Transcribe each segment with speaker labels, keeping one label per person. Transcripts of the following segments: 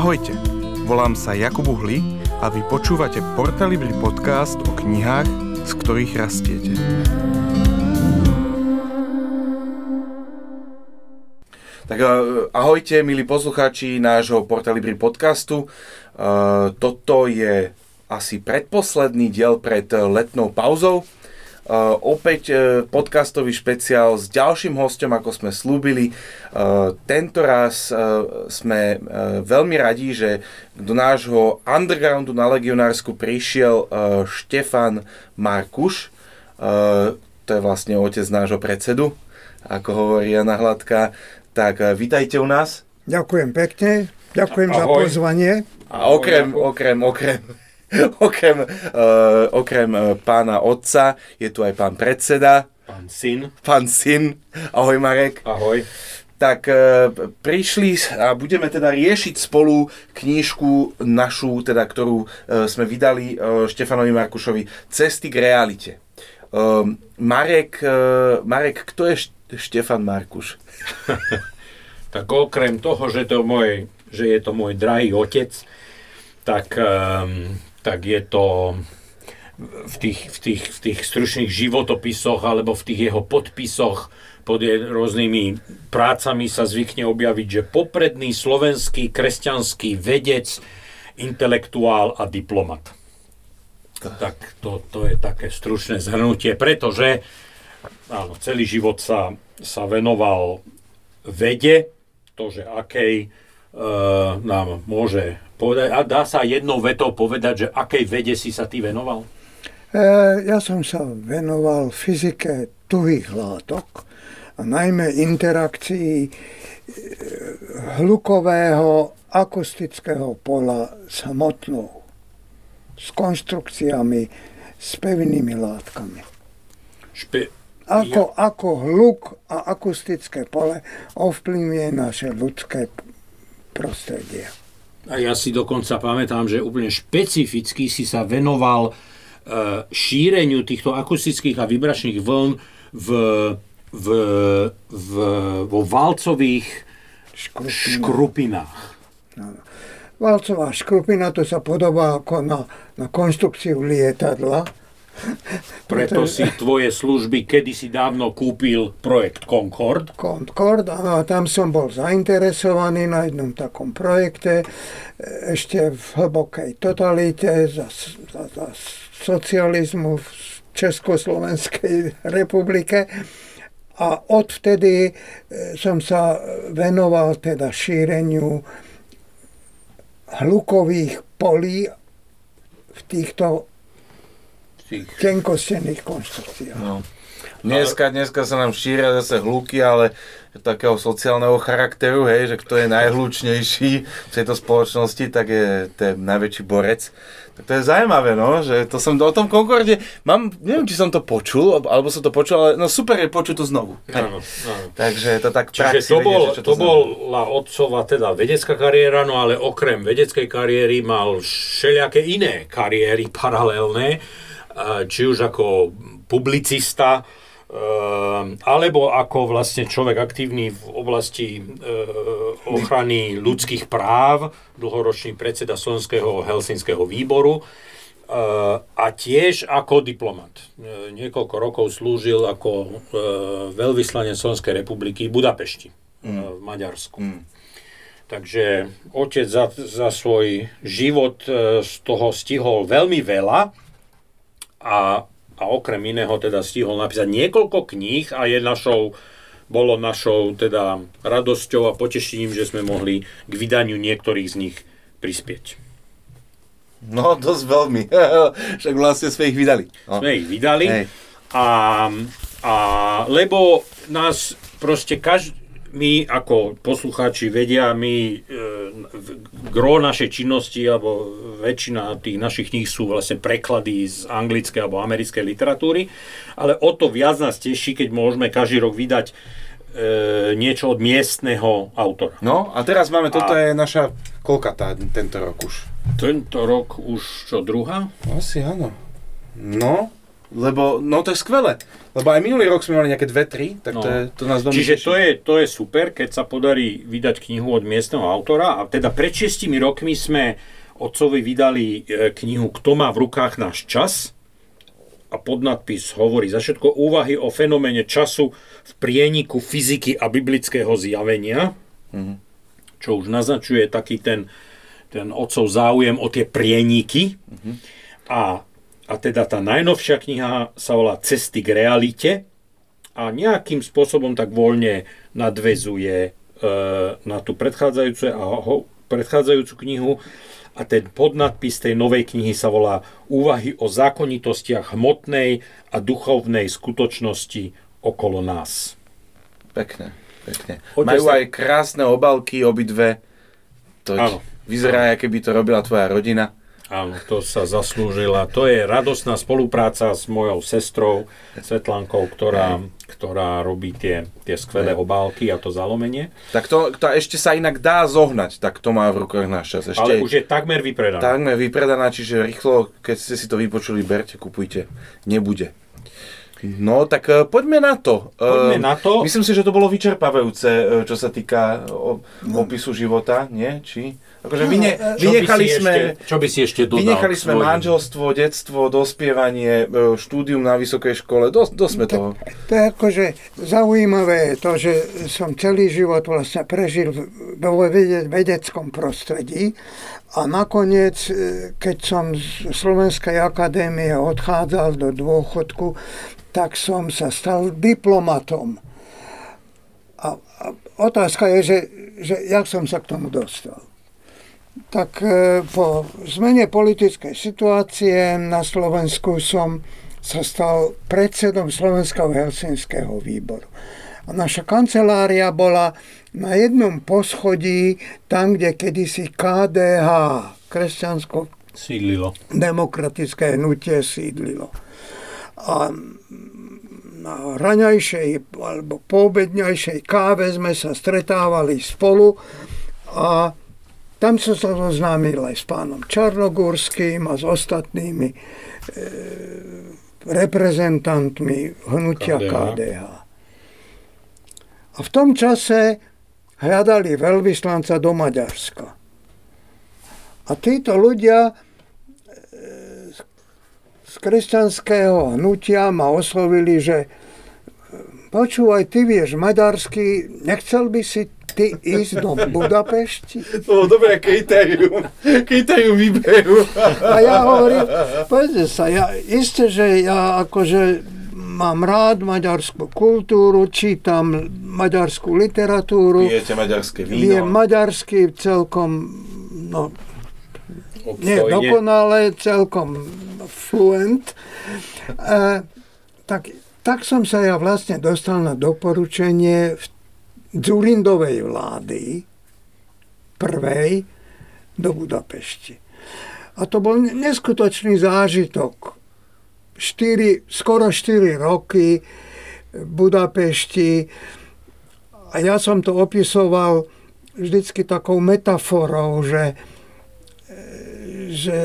Speaker 1: Ahojte, volám sa Jakub Uhli a vy počúvate Portalibri podcast o knihách, z ktorých rastiete. Tak eh, ahojte, milí poslucháči nášho Portalibri podcastu. Eh, toto je asi predposledný diel pred letnou pauzou. Uh, opäť uh, podcastový špeciál s ďalším hostom, ako sme slúbili. Uh, tento raz sme veľmi radi, že do nášho undergroundu na Legionársku prišiel Štefan Markuš. To je vlastne otec nášho predsedu, ako hovorí Jana Hladka. Tak vítajte u nás.
Speaker 2: Ďakujem pekne, ďakujem Ahoj. za pozvanie.
Speaker 1: A okrem, okrem, okrem okrem, uh, okrem uh, pána otca je tu aj pán predseda.
Speaker 3: Pán syn.
Speaker 1: Pán syn. Ahoj Marek.
Speaker 3: Ahoj.
Speaker 1: Tak uh, prišli a budeme teda riešiť spolu knížku našu, teda, ktorú uh, sme vydali uh, Štefanovi Markušovi Cesty k realite. Uh, Marek, uh, Marek, kto je Štefan Markuš?
Speaker 3: tak okrem toho, že, to môj, že je to môj drahý otec, tak um, tak je to v tých, v tých, v tých stručných životopisoch alebo v tých jeho podpisoch pod rôznymi prácami sa zvykne objaviť, že popredný slovenský kresťanský vedec, intelektuál a diplomat. Tak to, to je také stručné zhrnutie, pretože áno, celý život sa, sa venoval vede, to, že akej e, nám môže povedať, a dá sa jednou vetou povedať, že akej vede si sa ty venoval?
Speaker 2: E, ja som sa venoval fyzike tuhých látok, a najmä interakcii e, hlukového akustického pola samotnou s konstrukciami, s pevnými látkami. Špe- ako, ja. ako hluk a akustické pole ovplyvňuje naše ľudské prostredie.
Speaker 3: A ja si dokonca pamätám, že úplne špecificky si sa venoval e, šíreniu týchto akustických a vibračných vln v, v, v, vo valcových škrupinách. škrupinách.
Speaker 2: Valcová škrupina to sa podobá ako na, na konštrukciu lietadla
Speaker 3: preto si tvoje služby kedysi dávno kúpil projekt Concord.
Speaker 2: Concord, a tam som bol zainteresovaný na jednom takom projekte, ešte v hlbokej totalite za, za, za socializmu v Československej republike. A odvtedy e, som sa venoval teda šíreniu hlukových polí v týchto tých... tenkostených konštrukciách. No.
Speaker 1: Dneska, dneska sa nám šíria zase hluky, ale takého sociálneho charakteru, hej, že kto je najhlučnejší v tejto spoločnosti, tak je ten najväčší borec. Tak to je zaujímavé, no, že to som o tom Concorde, mám, neviem, či som to počul, alebo som to počul, ale no super je počuť to znovu. Áno, áno. Takže to tak
Speaker 3: Čiže to, bol, vedie, to, to bola otcova teda vedecká kariéra, no ale okrem vedeckej kariéry mal všelijaké iné kariéry paralelné či už ako publicista, ehm, alebo ako vlastne človek aktívny v oblasti ehm, ochrany ľudských práv, dlhoročný predseda Slovenského helsinského výboru ehm, a tiež ako diplomat. Niekoľko rokov slúžil ako veľvyslanec Slovenskej republiky v Budapešti, mm. v Maďarsku. Mm. Takže otec za, za svoj život z toho stihol veľmi veľa a, a okrem iného teda stihol napísať niekoľko kníh a je našou bolo našou teda radosťou a potešením, že sme mohli k vydaniu niektorých z nich prispieť.
Speaker 1: No, dosť veľmi. Však vlastne sme ich vydali.
Speaker 3: No. Sme ich vydali. A, a lebo nás proste každý, my ako poslucháči vedia, my e, gro našej činnosti alebo väčšina tých našich kníh sú vlastne preklady z anglickej alebo americkej literatúry, ale o to viac nás teší, keď môžeme každý rok vydať e, niečo od miestneho autora.
Speaker 1: No a teraz máme, toto a, je naša, koľka tá, tento rok už?
Speaker 3: Tento rok už čo, druhá?
Speaker 1: Asi áno. No, Lebo, no to je skvelé. Lebo aj minulý rok sme mali nejaké dve, tri, tak
Speaker 3: No.
Speaker 1: to, je, to nás veľmi
Speaker 3: Čiže
Speaker 1: teší.
Speaker 3: to je, to je super, keď sa podarí vydať knihu od miestneho autora. A teda pred šiestimi rokmi sme otcovi vydali e, knihu Kto má v rukách náš čas. A podnadpis hovorí za všetko úvahy o fenoméne času v prieniku fyziky a biblického zjavenia. Čo už naznačuje taký ten, ten otcov záujem o tie prieniky. A, a teda tá najnovšia kniha sa volá Cesty k realite a nejakým spôsobom tak voľne nadvezuje e, na tú predchádzajúcu, a ho, predchádzajúcu knihu a ten podnadpis tej novej knihy sa volá Úvahy o zákonitostiach hmotnej a duchovnej skutočnosti okolo nás.
Speaker 1: Pekne, pekne.
Speaker 3: Otec
Speaker 1: Majú
Speaker 3: sa-
Speaker 1: aj krásne obalky, obidve. To
Speaker 3: Áno.
Speaker 1: vyzerá, ako by to robila tvoja rodina.
Speaker 3: Áno, to sa zaslúžila. To je radosná spolupráca s mojou sestrou Svetlankou, ktorá, ktorá robí tie, tie skvelé obálky a to zalomenie.
Speaker 1: Tak to, to ešte sa inak dá zohnať, tak to má v rukách náš čas. Ešte
Speaker 3: Ale už je takmer vypredaná.
Speaker 1: takmer vypredaná, čiže rýchlo, keď ste si to vypočuli, berte, kupujte. Nebude. No, tak e, poďme na to. E,
Speaker 3: Poďme na to.
Speaker 1: Myslím si, že to bolo vyčerpávajúce, e, čo sa týka opisu života, nie? Či? Akože vyne,
Speaker 2: No, e,
Speaker 3: Čo by
Speaker 1: vynechali
Speaker 3: si
Speaker 1: sme...
Speaker 3: Ešte, čo by si ešte dodal?
Speaker 1: Vynechali sme
Speaker 3: svojim?
Speaker 1: manželstvo, detstvo, dospievanie, e, štúdium na vysokej škole, dosť, dosť sme toho.
Speaker 2: To je akože zaujímavé je to, že som celý život vlastne prežil v- vo vede- vedeckom prostredí a nakoniec, e, keď som z Slovenskej akadémie odchádzal do dôchodku, tak som sa stal diplomatom. A, a otázka je, že, že jak som sa k tomu dostal. Tak e, po zmene politickej situácie na Slovensku som sa stal predsedom Slovenského helsinského výboru. A naša kancelária bola na jednom poschodí, tam, kde kedysi KDH, kresťansko
Speaker 3: Sídlilo.
Speaker 2: demokratické hnutie sídlilo. A na raňajšej alebo poobedňajšej káve sme sa stretávali spolu a tam som sa zoznámil aj s pánom Čarnogórským a s ostatnými e, reprezentantmi hnutia
Speaker 3: KDH.
Speaker 2: KDH. A v tom čase hľadali veľvyslanca do Maďarska. A títo ľudia z kresťanského hnutia ma oslovili, že počúvaj, ty vieš maďarsky, nechcel by si ty ísť do Budapešti?
Speaker 1: To bolo dobré kritérium, kritérium výberu.
Speaker 2: A ja hovorím, pozrite sa, ja, isté, že ja akože mám rád maďarskú kultúru, čítam maďarskú literatúru,
Speaker 1: Pijete maďarské
Speaker 2: viem
Speaker 1: víno.
Speaker 2: maďarsky celkom, no nie dokonale, celkom fluent. E, tak, tak som sa ja vlastne dostal na doporučenie v Dzurindovej vlády, prvej, do Budapešti. A to bol neskutočný zážitok. 4, skoro 4 roky v Budapešti a ja som to opisoval vždycky takou metaforou, že že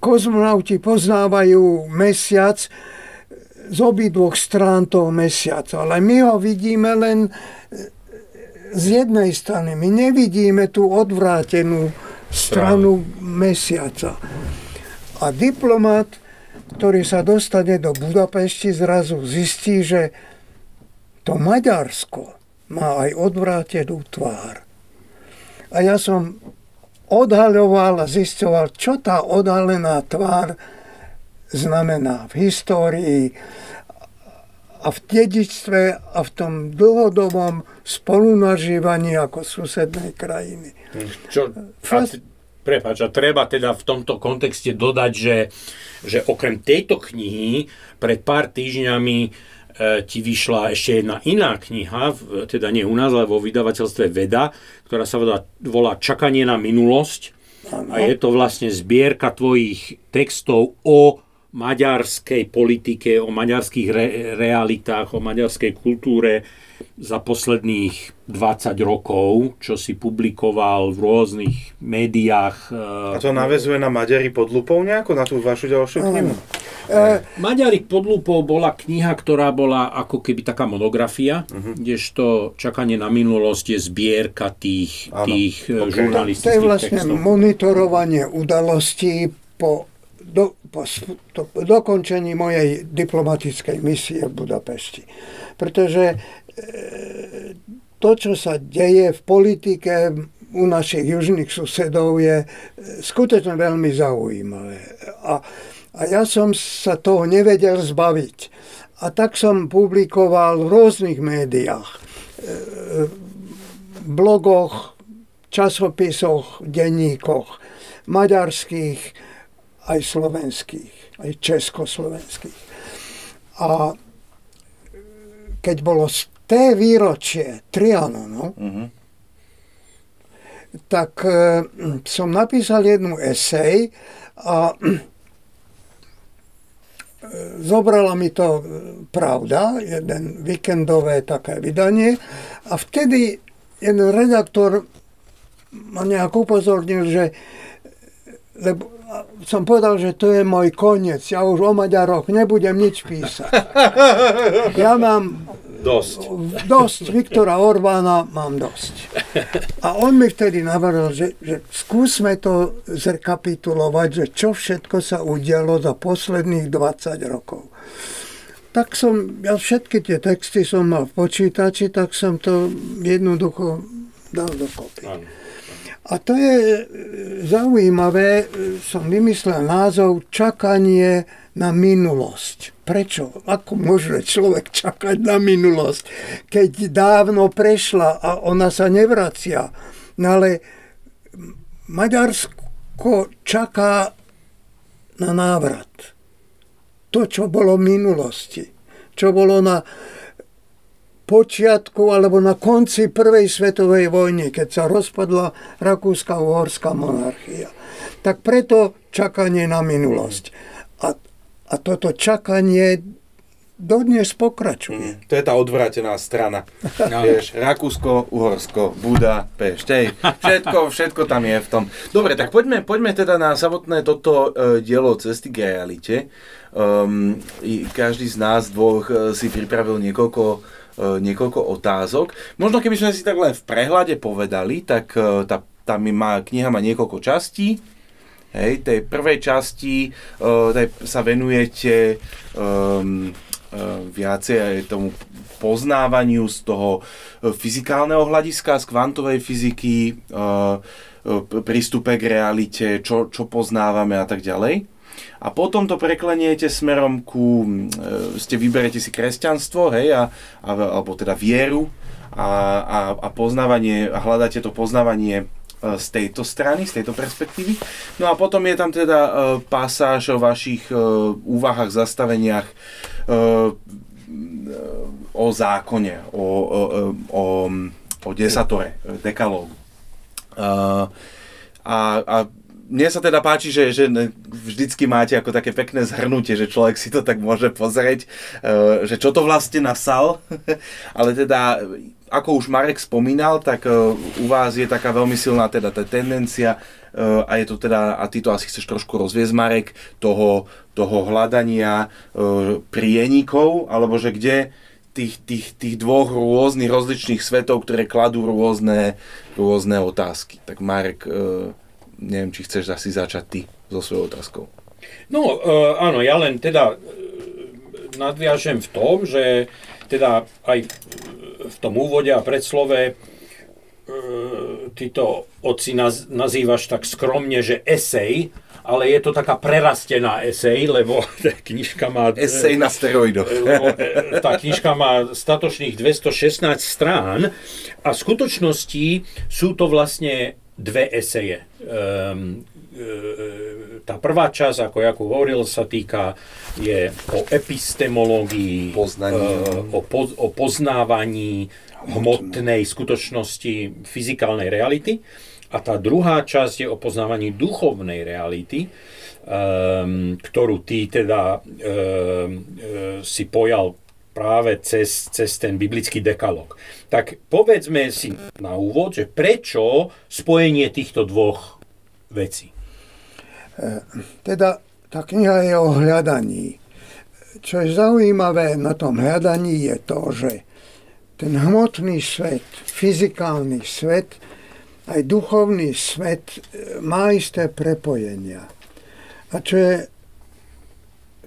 Speaker 2: kozmonauti poznávajú mesiac z obidvoch strán toho mesiaca, ale my ho vidíme len z jednej strany. My nevidíme tú odvrátenú stranu mesiaca. A diplomat, ktorý sa dostane do Budapešti, zrazu zistí, že to Maďarsko má aj odvrátenú tvár. A ja som odhaľoval a zisťoval, čo tá odhalená tvár znamená v histórii a v dedičstve a v tom dlhodobom spolunažívaní ako susednej krajiny.
Speaker 3: Čo, a, prepáč, a treba teda v tomto kontexte dodať, že, že okrem tejto knihy pred pár týždňami e, ti vyšla ešte jedna iná kniha, v- teda nie u nás, ale vo vydavateľstve Veda, ktorá sa volá, volá Čakanie na minulosť. A je to vlastne zbierka tvojich textov o maďarskej politike, o maďarských re- realitách, o maďarskej kultúre. za posledných 20 rokov, čo si publikoval v rôznych médiách.
Speaker 1: A to navezuje na Maďari pod lupou nejako, na tú vašu ďalšiu knihu?
Speaker 3: Uh, Maďari pod lupou bola kniha, ktorá bola ako keby taká monografia, uh-huh. kdežto Čakanie na minulosť je zbierka tých, tých okay. žurnalistických
Speaker 2: To je vlastne
Speaker 3: textov.
Speaker 2: monitorovanie udalostí po do, po, to, dokončení mojej diplomatickej misie v Budapešti. Pretože e, to, čo sa deje v politike u našich južných susedov, je e, skutočne veľmi zaujímavé. A, a ja som sa toho nevedel zbaviť. A tak som publikoval v rôznych médiách, e, blogoch, časopisoch, denníkoch, maďarských, aj slovenských, aj československých. A keď bolo z té výročie Trianonu, uh-huh. tak e, som napísal jednu esej a e, zobrala mi to e, pravda, jeden víkendové také vydanie a vtedy jeden redaktor ma nejak upozornil, že lebo som povedal, že to je môj koniec. Ja už o Maďaroch nebudem nič písať. Ja mám
Speaker 3: dosť.
Speaker 2: Dosť. Viktora Orbána mám dosť. A on mi vtedy navrhol, že, že skúsme to zrekapitulovať, že čo všetko sa udialo za posledných 20 rokov. Tak som, ja všetky tie texty som mal v počítači, tak som to jednoducho dal dokopy. Ano. A to je e, zaujímavé, e, som vymyslel názov Čakanie na minulosť. Prečo? Ako môže človek čakať na minulosť, keď dávno prešla a ona sa nevracia? No ale Maďarsko čaká na návrat. To, čo bolo v minulosti. Čo bolo na počiatku alebo na konci prvej svetovej vojny, keď sa rozpadla Rakúska-Uhorská monarchia. Tak preto čakanie na minulosť. A, a toto čakanie dodnes pokračuje.
Speaker 1: Mm, to je tá odvrátená strana. No. Vieš, Rakúsko, Uhorsko, Buda, Pešť, všetko, všetko tam je v tom. Dobre, tak poďme, poďme teda na samotné toto uh, dielo Cesty k realite. Um, každý z nás dvoch uh, si pripravil niekoľko E, niekoľko otázok. Možno keby sme si tak len v prehľade povedali, tak e, tá, tá má, kniha má niekoľko častí. Hej, tej prvej časti uh, tej sa venujete um, uh, viacej aj tomu poznávaniu z toho fyzikálneho hľadiska, z kvantovej fyziky, uh, prístupe k realite, čo, čo poznávame a tak ďalej a potom to prekleniete smerom ku, e, ste vyberete si kresťanstvo, hej, a, a, alebo teda vieru a, a, a poznávanie, a hľadáte to poznávanie e, z tejto strany, z tejto perspektívy. No a potom je tam teda e, pasáž o vašich úvahách, zastaveniach o zákone, o, o, o, o desatore, dekalógu. A, a mne sa teda páči, že, že vždycky máte ako také pekné zhrnutie, že človek si to tak môže pozrieť, e, že čo to vlastne nasal. Ale teda, ako už Marek spomínal, tak e, u vás je taká veľmi silná teda tá tendencia e, a je to teda, a ty to asi chceš trošku rozviesť, Marek, toho, toho hľadania prienikov, alebo že kde tých, tých, tých dvoch rôznych rozličných svetov, ktoré kladú rôzne, rôzne otázky. Tak Marek, neviem, či chceš asi začať ty so svojou otázkou.
Speaker 3: No, uh, áno, ja len teda e, nadviažem v tom, že teda aj v tom úvode a predslove uh, ty to oci naz, nazývaš tak skromne, že esej, ale je to taká prerastená esej, lebo knižka má...
Speaker 1: Esej na steroidoch.
Speaker 3: tá knižka má statočných 216 strán a v skutočnosti sú to vlastne dve eseje. Um, tá prvá časť, ako Jakub hovoril, sa týka je o epistemológii,
Speaker 1: Poznaní.
Speaker 3: o, po, o poznávaní hmotnej skutočnosti fyzikálnej reality. A tá druhá časť je o poznávaní duchovnej reality, um, ktorú ty teda um, si pojal práve cez, cez ten biblický dekalog. Tak povedzme si na úvod, že prečo spojenie týchto dvoch vecí?
Speaker 2: Teda tá kniha je o hľadaní. Čo je zaujímavé na tom hľadaní je to, že ten hmotný svet, fyzikálny svet, aj duchovný svet e, má isté prepojenia. A čo je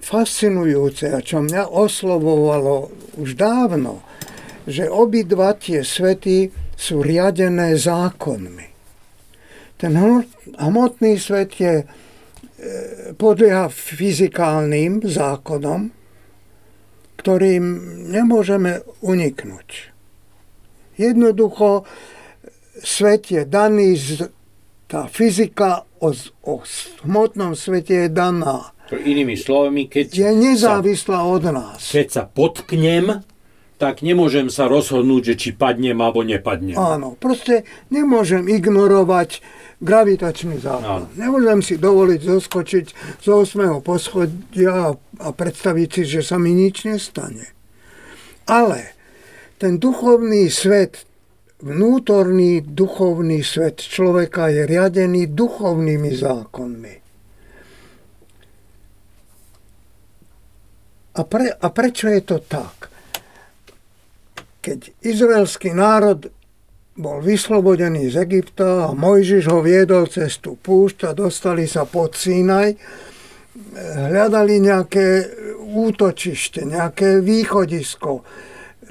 Speaker 2: fascinujúce a čo mňa oslovovalo už dávno, že obidva tie svety sú riadené zákonmi. Ten hmotný svet je, e, podlieha fyzikálnym zákonom, ktorým nemôžeme uniknúť. Jednoducho svet je daný, tá fyzika o, o hmotnom svete je daná.
Speaker 3: To inými slovami, keď
Speaker 2: je nezávislá sa, od nás.
Speaker 3: Keď sa potknem, tak nemôžem sa rozhodnúť, že či padnem alebo nepadnem.
Speaker 2: Áno, proste nemôžem ignorovať gravitačný zákon. No. Nemôžem si dovoliť zoskočiť z 8. poschodia a predstaviť si, že sa mi nič nestane. Ale ten duchovný svet, vnútorný duchovný svet človeka je riadený duchovnými zákonmi. A, pre, a prečo je to tak? Keď izraelský národ bol vyslobodený z Egypta a Mojžiš ho viedol cez tú púšť a dostali sa pod Sinaj, hľadali nejaké útočište, nejaké východisko.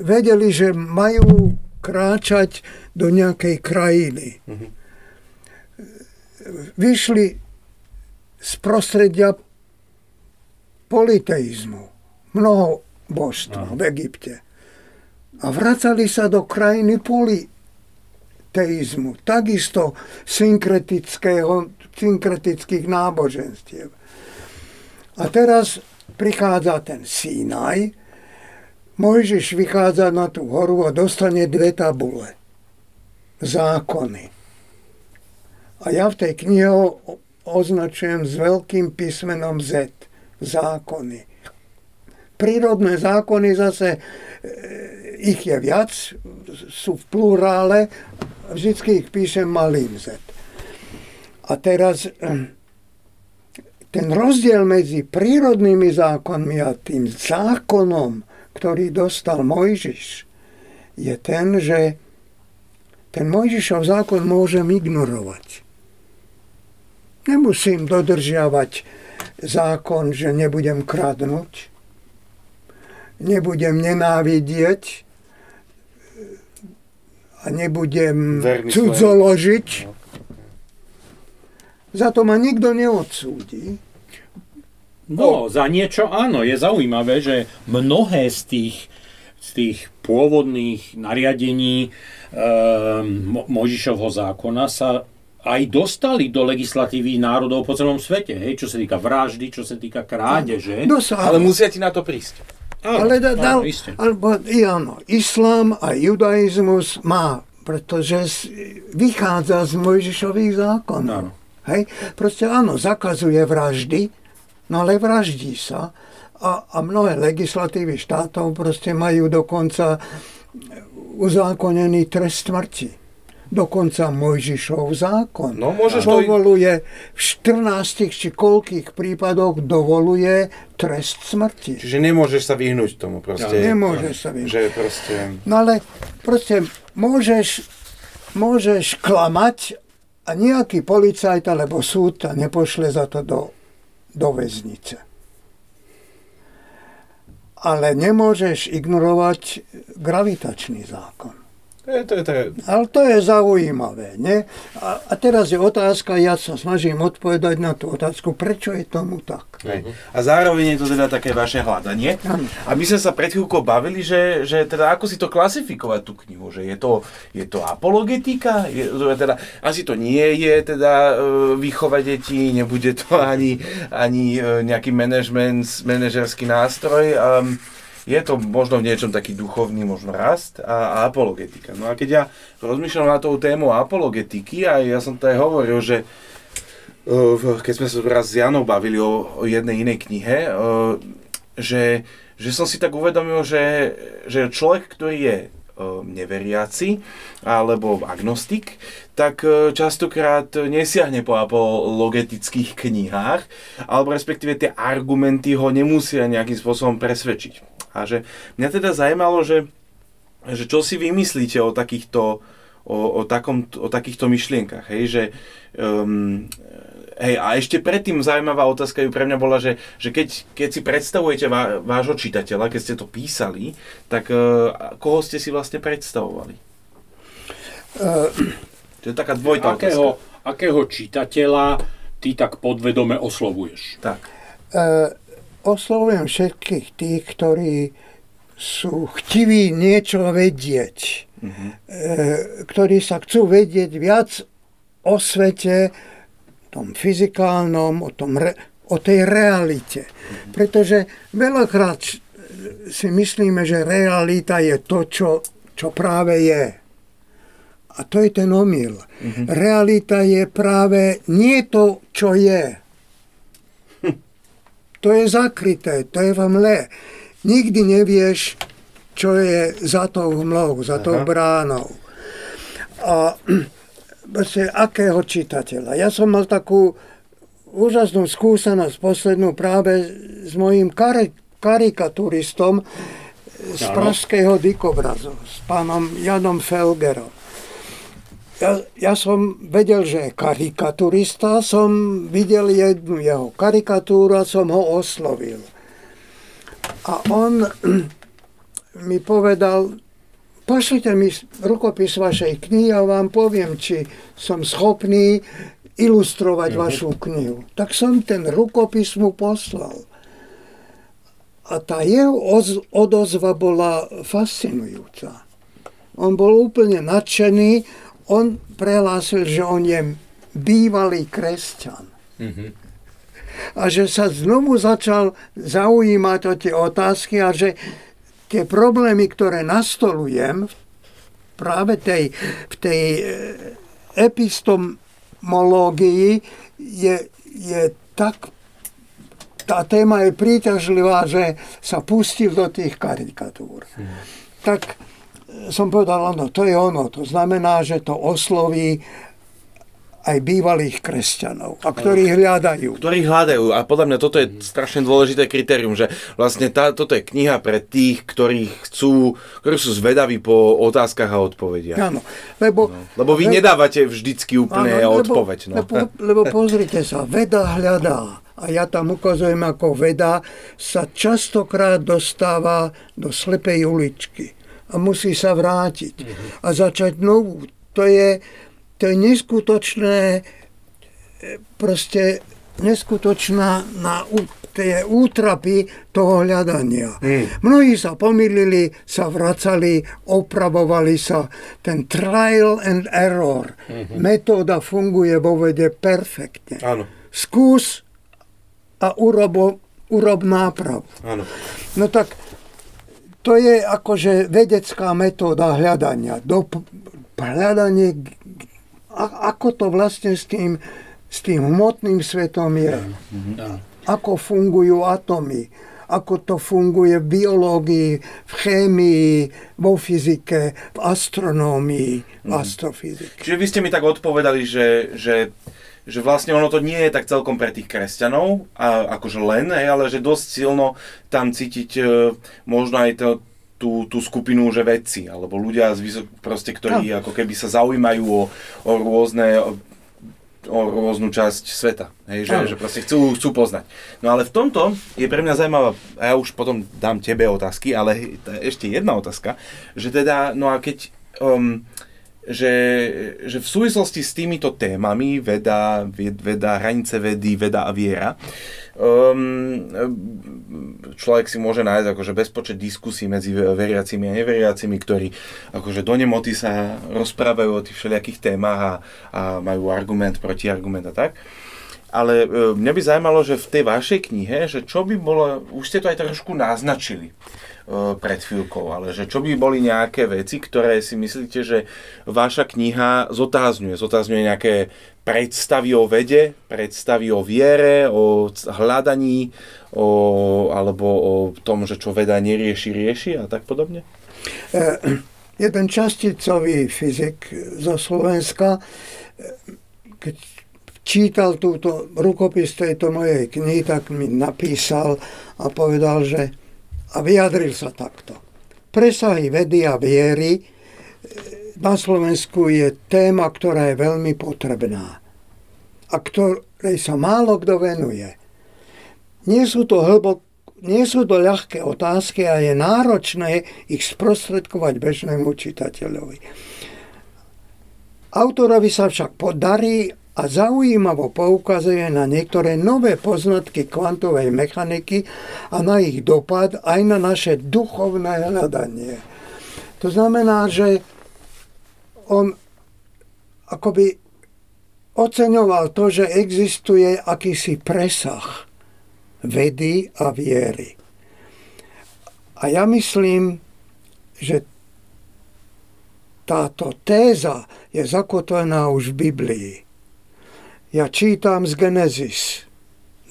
Speaker 2: Vedeli, že majú kráčať do nejakej krajiny. Vyšli z prostredia politeizmu mnoho božstva v Egypte. A vracali sa do krajiny politeizmu, takisto synkretických náboženstiev. A teraz prichádza ten Sinaj, Mojžiš vychádza na tú horu a dostane dve tabule. Zákony. A ja v tej knihe označujem s veľkým písmenom Z. Zákony prírodné zákony zase, e, ich je viac, sú v plurále, vždycky ich píšem malým Z. A teraz e, ten rozdiel medzi prírodnými zákonmi a tým zákonom, ktorý dostal Mojžiš, je ten, že ten Mojžišov zákon môžem ignorovať. Nemusím dodržiavať zákon, že nebudem kradnúť nebudem nenávidieť a nebudem Verný cudzoložiť. No. Za to ma nikto neodsúdi.
Speaker 3: No, za niečo áno. Je zaujímavé, že mnohé z tých, z tých pôvodných nariadení e, Možišovho zákona sa aj dostali do legislatívy národov po celom svete, hej, čo sa týka vraždy, čo sa týka krádeže.
Speaker 1: No, ale musia ti na to prísť.
Speaker 2: Ale da, dal, alebo, áno, islám a judaizmus má, pretože vychádza z Mojžišových zákonov. Áno. Hej? Proste áno, zakazuje vraždy, no ale vraždí sa. A, a mnohé legislatívy štátov proste majú dokonca uzákonený trest smrti dokonca Mojžišov zákon.
Speaker 1: No, môžeš
Speaker 2: dovoluje v 14 či koľkých prípadoch dovoluje trest smrti.
Speaker 1: Čiže nemôžeš sa vyhnúť tomu proste.
Speaker 2: Ja, nemôžeš sa vyhnúť.
Speaker 1: Že proste...
Speaker 2: No ale proste môžeš, môžeš klamať a nejaký policajt alebo súd ťa nepošle za to do, do väznice. Ale nemôžeš ignorovať gravitačný zákon.
Speaker 1: To je, to je, to je.
Speaker 2: Ale to je zaujímavé. Nie? A, a teraz je otázka, ja sa snažím odpovedať na tú otázku, prečo je tomu tak.
Speaker 1: Hej. A zároveň je to teda také vaše hľadanie. Ano. A my sme sa pred chvíľkou bavili, že, že teda ako si to klasifikovať tú knihu, že je to, je to apologetika, je, teda, asi to nie je teda e, výchova detí, nebude to ani, ani e, nejaký management, manažerský nástroj. Um, je to možno v niečom taký duchovný možno rast a, a apologetika. No a keď ja rozmýšľam na tou tému apologetiky a ja som to aj hovoril, že uh, keď sme sa raz s Janou bavili o, o jednej inej knihe, uh, že, že som si tak uvedomil, že, že človek, ktorý je neveriaci alebo agnostik, tak častokrát nesiahne po apologetických knihách, alebo respektíve tie argumenty ho nemusia nejakým spôsobom presvedčiť. A že mňa teda zajímalo, že, že čo si vymyslíte o takýchto, o, o, takom, o takýchto myšlienkach, hej, že um, Hej, a ešte predtým zaujímavá otázka ju pre mňa bola, že, že keď, keď si predstavujete vá, vášho čitateľa, keď ste to písali, tak uh, koho ste si vlastne predstavovali? Uh, to je taká dvojitá
Speaker 3: akého, otázka. Akého čitateľa ty tak podvedome oslovuješ?
Speaker 1: Tak.
Speaker 2: Uh, oslovujem všetkých tých, ktorí sú chtiví niečo vedieť. Uh, ktorí sa chcú vedieť viac o svete, tom fyzikálnom, o, tom re, o tej realite. Pretože veľakrát si myslíme, že realita je to, čo, čo práve je. A to je ten omyl. Mm-hmm. Realita je práve nie to, čo je. To je zakryté, to je v mle. Nikdy nevieš, čo je za tou hmlou, za tou bránou. A proste, akého čitateľa. Ja som mal takú úžasnú skúsenosť poslednú práve s mojím kar- karikaturistom z pražského dikobrazu, s pánom Janom Felgerom. Ja, ja som vedel, že je karikaturista, som videl jednu jeho karikatúru a som ho oslovil. A on mi povedal, pošlite mi rukopis vašej knihy a vám poviem, či som schopný ilustrovať mm-hmm. vašu knihu. Tak som ten rukopis mu poslal. A tá jeho odozva bola fascinujúca. On bol úplne nadšený, on prehlásil, že on je bývalý kresťan. Mm-hmm. A že sa znovu začal zaujímať o tie otázky a že tie problémy, ktoré nastolujem práve tej, v tej e, epistemológii je, je tak tá téma je príťažlivá, že sa pustil do tých karikatúr. Hmm. Tak som povedal, áno, to je ono. To znamená, že to osloví aj bývalých kresťanov, a ktorí hľadajú.
Speaker 1: Ktorí hľadajú. A podľa mňa toto je strašne dôležité kritérium, že vlastne tá, toto je kniha pre tých, ktorí chcú, ktorí sú zvedaví po otázkach a odpovediach.
Speaker 2: Áno. Lebo,
Speaker 1: no. lebo vy lebo, nedávate vždycky úplne áno, odpoveď. No.
Speaker 2: Lebo, lebo pozrite sa, veda hľadá. A ja tam ukazujem, ako veda sa častokrát dostáva do slepej uličky a musí sa vrátiť a začať novú. To je, to je neskutočné, e, proste neskutočná na tie útrapy toho hľadania. Mm. Mnohí sa pomýlili, sa vracali, opravovali sa. Ten trial and error. Mm-hmm. Metóda funguje vo vede perfektne.
Speaker 1: Áno.
Speaker 2: Skús a urob, urob náprav.
Speaker 1: Áno.
Speaker 2: No tak to je akože vedecká metóda hľadania. Do, hľadanie a, ako to vlastne s tým, s tým hmotným svetom je. Mm-hmm. Ako fungujú atomy, ako to funguje v biológii, v chémii, vo fyzike, v astronómii, v mm. astrofyzike.
Speaker 1: Čiže vy ste mi tak odpovedali, že, že, že vlastne ono to nie je tak celkom pre tých kresťanov, a, akože len, ale že dosť silno tam cítiť e, možno aj to, tú, tú skupinu, že vedci, alebo ľudia, z vysok, proste, ktorí no. ako keby sa zaujímajú o, o rôzne o, o rôznu časť sveta. Hej, že, že proste chcú, chcú poznať. No ale v tomto je pre mňa zaujímavá, a ja už potom dám tebe otázky, ale ešte jedna otázka, že teda, no a keď um, že, že v súvislosti s týmito témami, veda, veda, hranice vedy, veda a viera, um, človek si môže nájsť akože bezpočet diskusí medzi veriacimi a neveriacimi, ktorí akože do nemoty sa rozprávajú o tých všelijakých témach a, a majú argument, protiargument a tak. ale e, mňa by zaujímalo, že v tej vašej knihe, že čo by bolo, už ste to aj trošku naznačili, pred chvíľkou, ale že čo by boli nejaké veci, ktoré si myslíte, že vaša kniha zotázňuje? Zotázňuje nejaké predstavy o vede, predstavy o viere, o hľadaní, o, alebo o tom, že čo veda nerieši, rieši a tak podobne?
Speaker 2: E, jeden časticový fyzik zo Slovenska, e, keď čítal túto rukopis tejto mojej knihy, tak mi napísal a povedal, že a vyjadril sa takto. Presahy vedy a viery e, na Slovensku je téma, ktorá je veľmi potrebná a ktorej sa málo kto venuje. Nie sú to hlbok, nie sú to ľahké otázky a je náročné ich sprostredkovať bežnému čitateľovi. Autorovi sa však podarí a zaujímavo poukazuje na niektoré nové poznatky kvantovej mechaniky a na ich dopad aj na naše duchovné hľadanie. To znamená, že on akoby oceňoval to, že existuje akýsi presah vedy a viery. A ja myslím, že táto téza je zakotvená už v Biblii. Ja čítam z Genesis,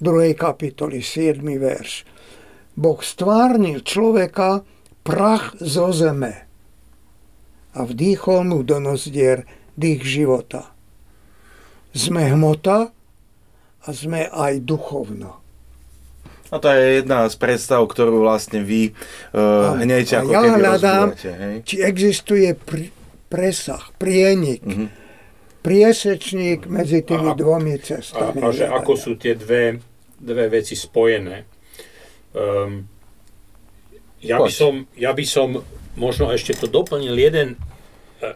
Speaker 2: 2. kapitoly, 7. verš. Boh stvárnil človeka prach zo zeme a vdýchol mu do nozdier dých života. Sme hmota a sme aj duchovno.
Speaker 1: A to je jedna z predstav, ktorú vlastne vy uh, hneď ako ja keby hľadám, hej?
Speaker 2: či existuje pr- presah, prienik, mm-hmm priesečník medzi tými a, dvomi cestami.
Speaker 3: A, a že ako sú tie dve, dve veci spojené. Um, ja, by som, ja by som možno ešte to doplnil jeden uh,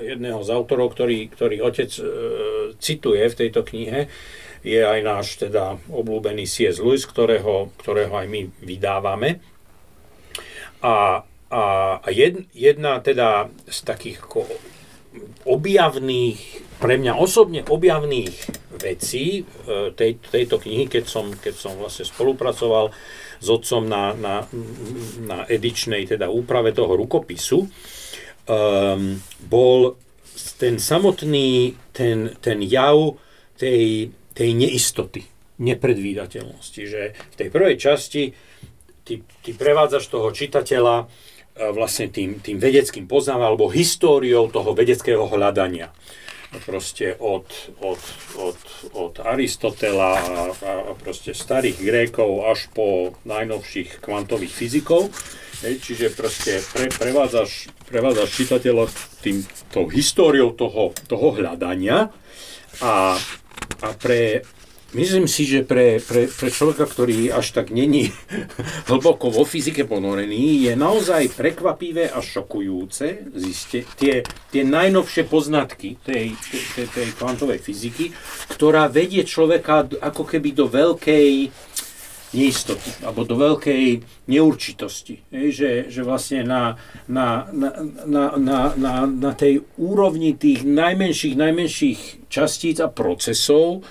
Speaker 3: jedného z autorov, ktorý, ktorý otec uh, cituje v tejto knihe, je aj náš teda obľúbený C.S. Lewis, ktorého, ktorého aj my vydávame. A, a, a jed, jedna teda z takých objavných, pre mňa osobne objavných vecí e, tej, tejto knihy, keď som, keď som vlastne spolupracoval s otcom na, na, na edičnej teda úprave toho rukopisu, um, bol ten samotný, ten, ten jav tej, tej neistoty, nepredvídateľnosti. Že v tej prvej časti ty, ty prevádzaš toho čitateľa vlastne tým, tým vedeckým poznávaním alebo históriou toho vedeckého hľadania. Proste od, od, od, od Aristotela a, a proste starých Grékov až po najnovších kvantových fyzikov. Hej, čiže proste pre, prevádzaš, prevádzaš čitateľa tou históriou toho, toho hľadania a, a pre, Myslím si, že pre, pre, pre človeka, ktorý až tak není hlboko vo fyzike ponorený, je naozaj prekvapivé a šokujúce zistiť tie, tie najnovšie poznatky tej, tej, tej kvantovej fyziky, ktorá vedie človeka ako keby do veľkej neistoty, alebo do veľkej neurčitosti. Že, že vlastne na, na, na, na, na, na tej úrovni tých najmenších, najmenších častíc a procesov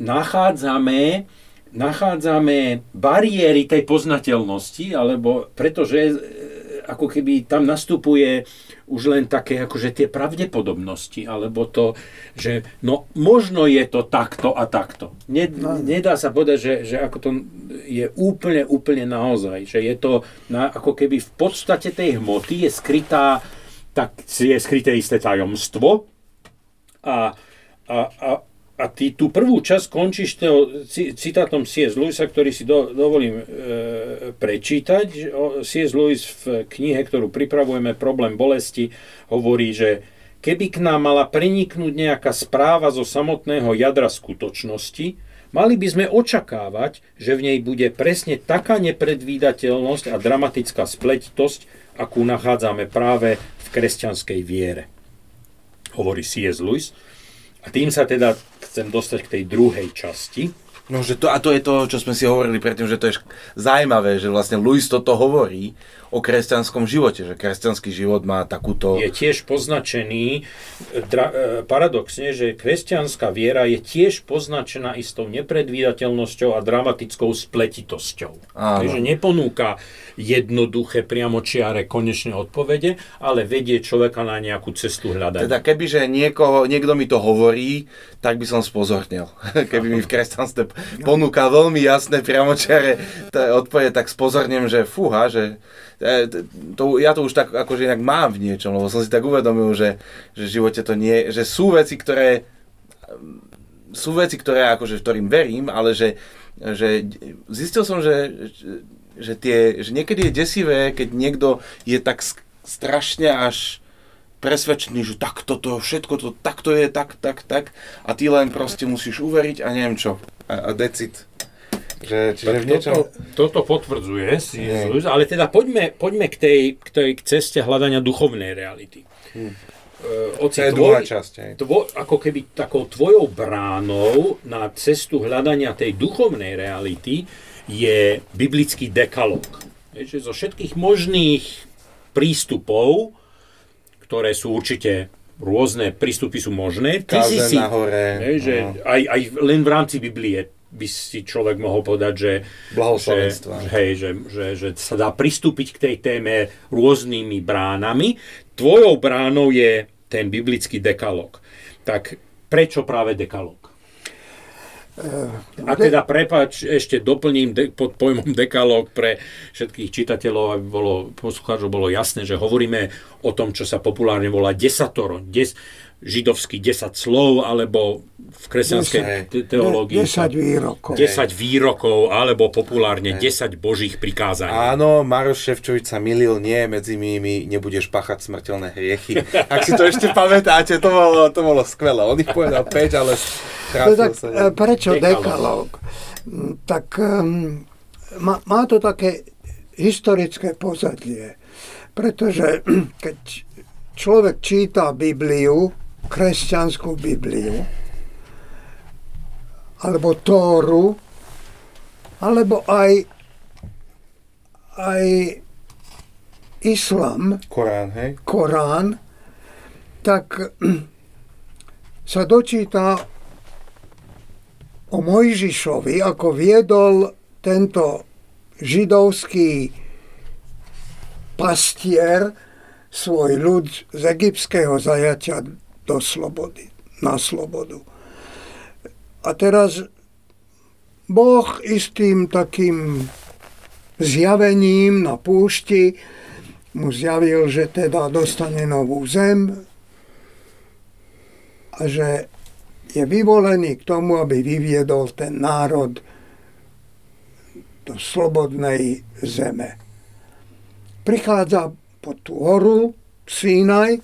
Speaker 3: nachádzame, nachádzame bariéry tej poznateľnosti, alebo pretože e, ako keby tam nastupuje už len také akože tie pravdepodobnosti, alebo to, že no možno je to takto a takto. Ne, no. Nedá sa povedať, že, že ako to je úplne, úplne naozaj, že je to na, ako keby v podstate tej hmoty je skrytá, tak je skryté isté tajomstvo a, a, a a ty tú prvú časť končíš toho citátom C.S. Lewisa, ktorý si do, dovolím e, prečítať. C.S. Lewis v knihe, ktorú pripravujeme, Problém bolesti, hovorí, že keby k nám mala preniknúť nejaká správa zo samotného jadra skutočnosti, mali by sme očakávať, že v nej bude presne taká nepredvídateľnosť a dramatická spletitosť, akú nachádzame práve v kresťanskej viere. Hovorí C.S. Lewis. A tým sa teda chcem dostať k tej druhej časti.
Speaker 1: No, že to, a to je to, čo sme si hovorili predtým, že to je zaujímavé, že vlastne Luis toto hovorí o kresťanskom živote, že kresťanský život má takúto...
Speaker 3: Je tiež poznačený, dra, e, paradoxne, že kresťanská viera je tiež poznačená istou nepredvídateľnosťou a dramatickou spletitosťou. Áno. Takže neponúka jednoduché, priamočiare, konečné odpovede, ale vedie človeka na nejakú cestu hľadania.
Speaker 1: Teda kebyže niekoho, niekto mi to hovorí, tak by som spozornil. Keby mi v kresťanstve ponúka veľmi jasné, priamočiare odpovede, tak spozorním, že fúha, že to, ja to už tak akože inak mám v niečom, lebo som si tak uvedomil, že, že v živote to nie, že sú veci, ktoré sú veci, ktoré akože, ktorým verím, ale že, že zistil som, že, že, tie, že niekedy je desivé, keď niekto je tak strašne až presvedčený, že tak toto všetko to takto je, tak, tak, tak a ty len proste musíš uveriť a neviem čo. A, a decit.
Speaker 3: Že, čiže v niečom... toto, toto potvrdzuje si, ale teda poďme, poďme k, tej, k tej ceste hľadania duchovnej reality. Hmm.
Speaker 1: Oci, to je tvoj, druhá časť. Aj.
Speaker 3: Tvo, ako keby takou tvojou bránou na cestu hľadania tej duchovnej reality je biblický dekalog. že zo všetkých možných prístupov, ktoré sú určite rôzne prístupy sú možné.
Speaker 1: Ty si si, hore.
Speaker 3: že aj, aj len v rámci Biblie by si človek mohol povedať, že, že, hej, že, že, že sa dá pristúpiť k tej téme rôznymi bránami. Tvojou bránou je ten biblický dekalog. Tak prečo práve dekalog? A teda prepač, ešte doplním de, pod pojmom dekalóg pre všetkých čitateľov, aby bolo, poslucháčov bolo jasné, že hovoríme o tom, čo sa populárne volá desatoro, des, židovský 10 slov, alebo v kresťanskej te- teológii
Speaker 2: 10 výrokov.
Speaker 3: 10 výrokov, alebo populárne 10 božích prikázaní.
Speaker 1: Áno, Maroš Ševčovič sa milil, nie, medzi nimi nebudeš pachať smrteľné hriechy. Ak si to ešte pamätáte, to bolo, to bolo skvelé. On ich povedal 5, ale
Speaker 2: no tak, sa. E, prečo dekalóg? Mm, tak um, má, má to také historické pozadie, pretože keď človek číta Bibliu, kresťanskú Bibliu, alebo Tóru, alebo aj, aj islam,
Speaker 1: Korán, hej?
Speaker 2: Korán, tak sa dočíta o Mojžišovi, ako viedol tento židovský pastier svoj ľud z egyptského zajatia do slobody, na slobodu. A teraz Boh istým takým zjavením na púšti mu zjavil, že teda dostane novú zem a že je vyvolený k tomu, aby vyviedol ten národ do slobodnej zeme. Prichádza po tú horu Sinaj,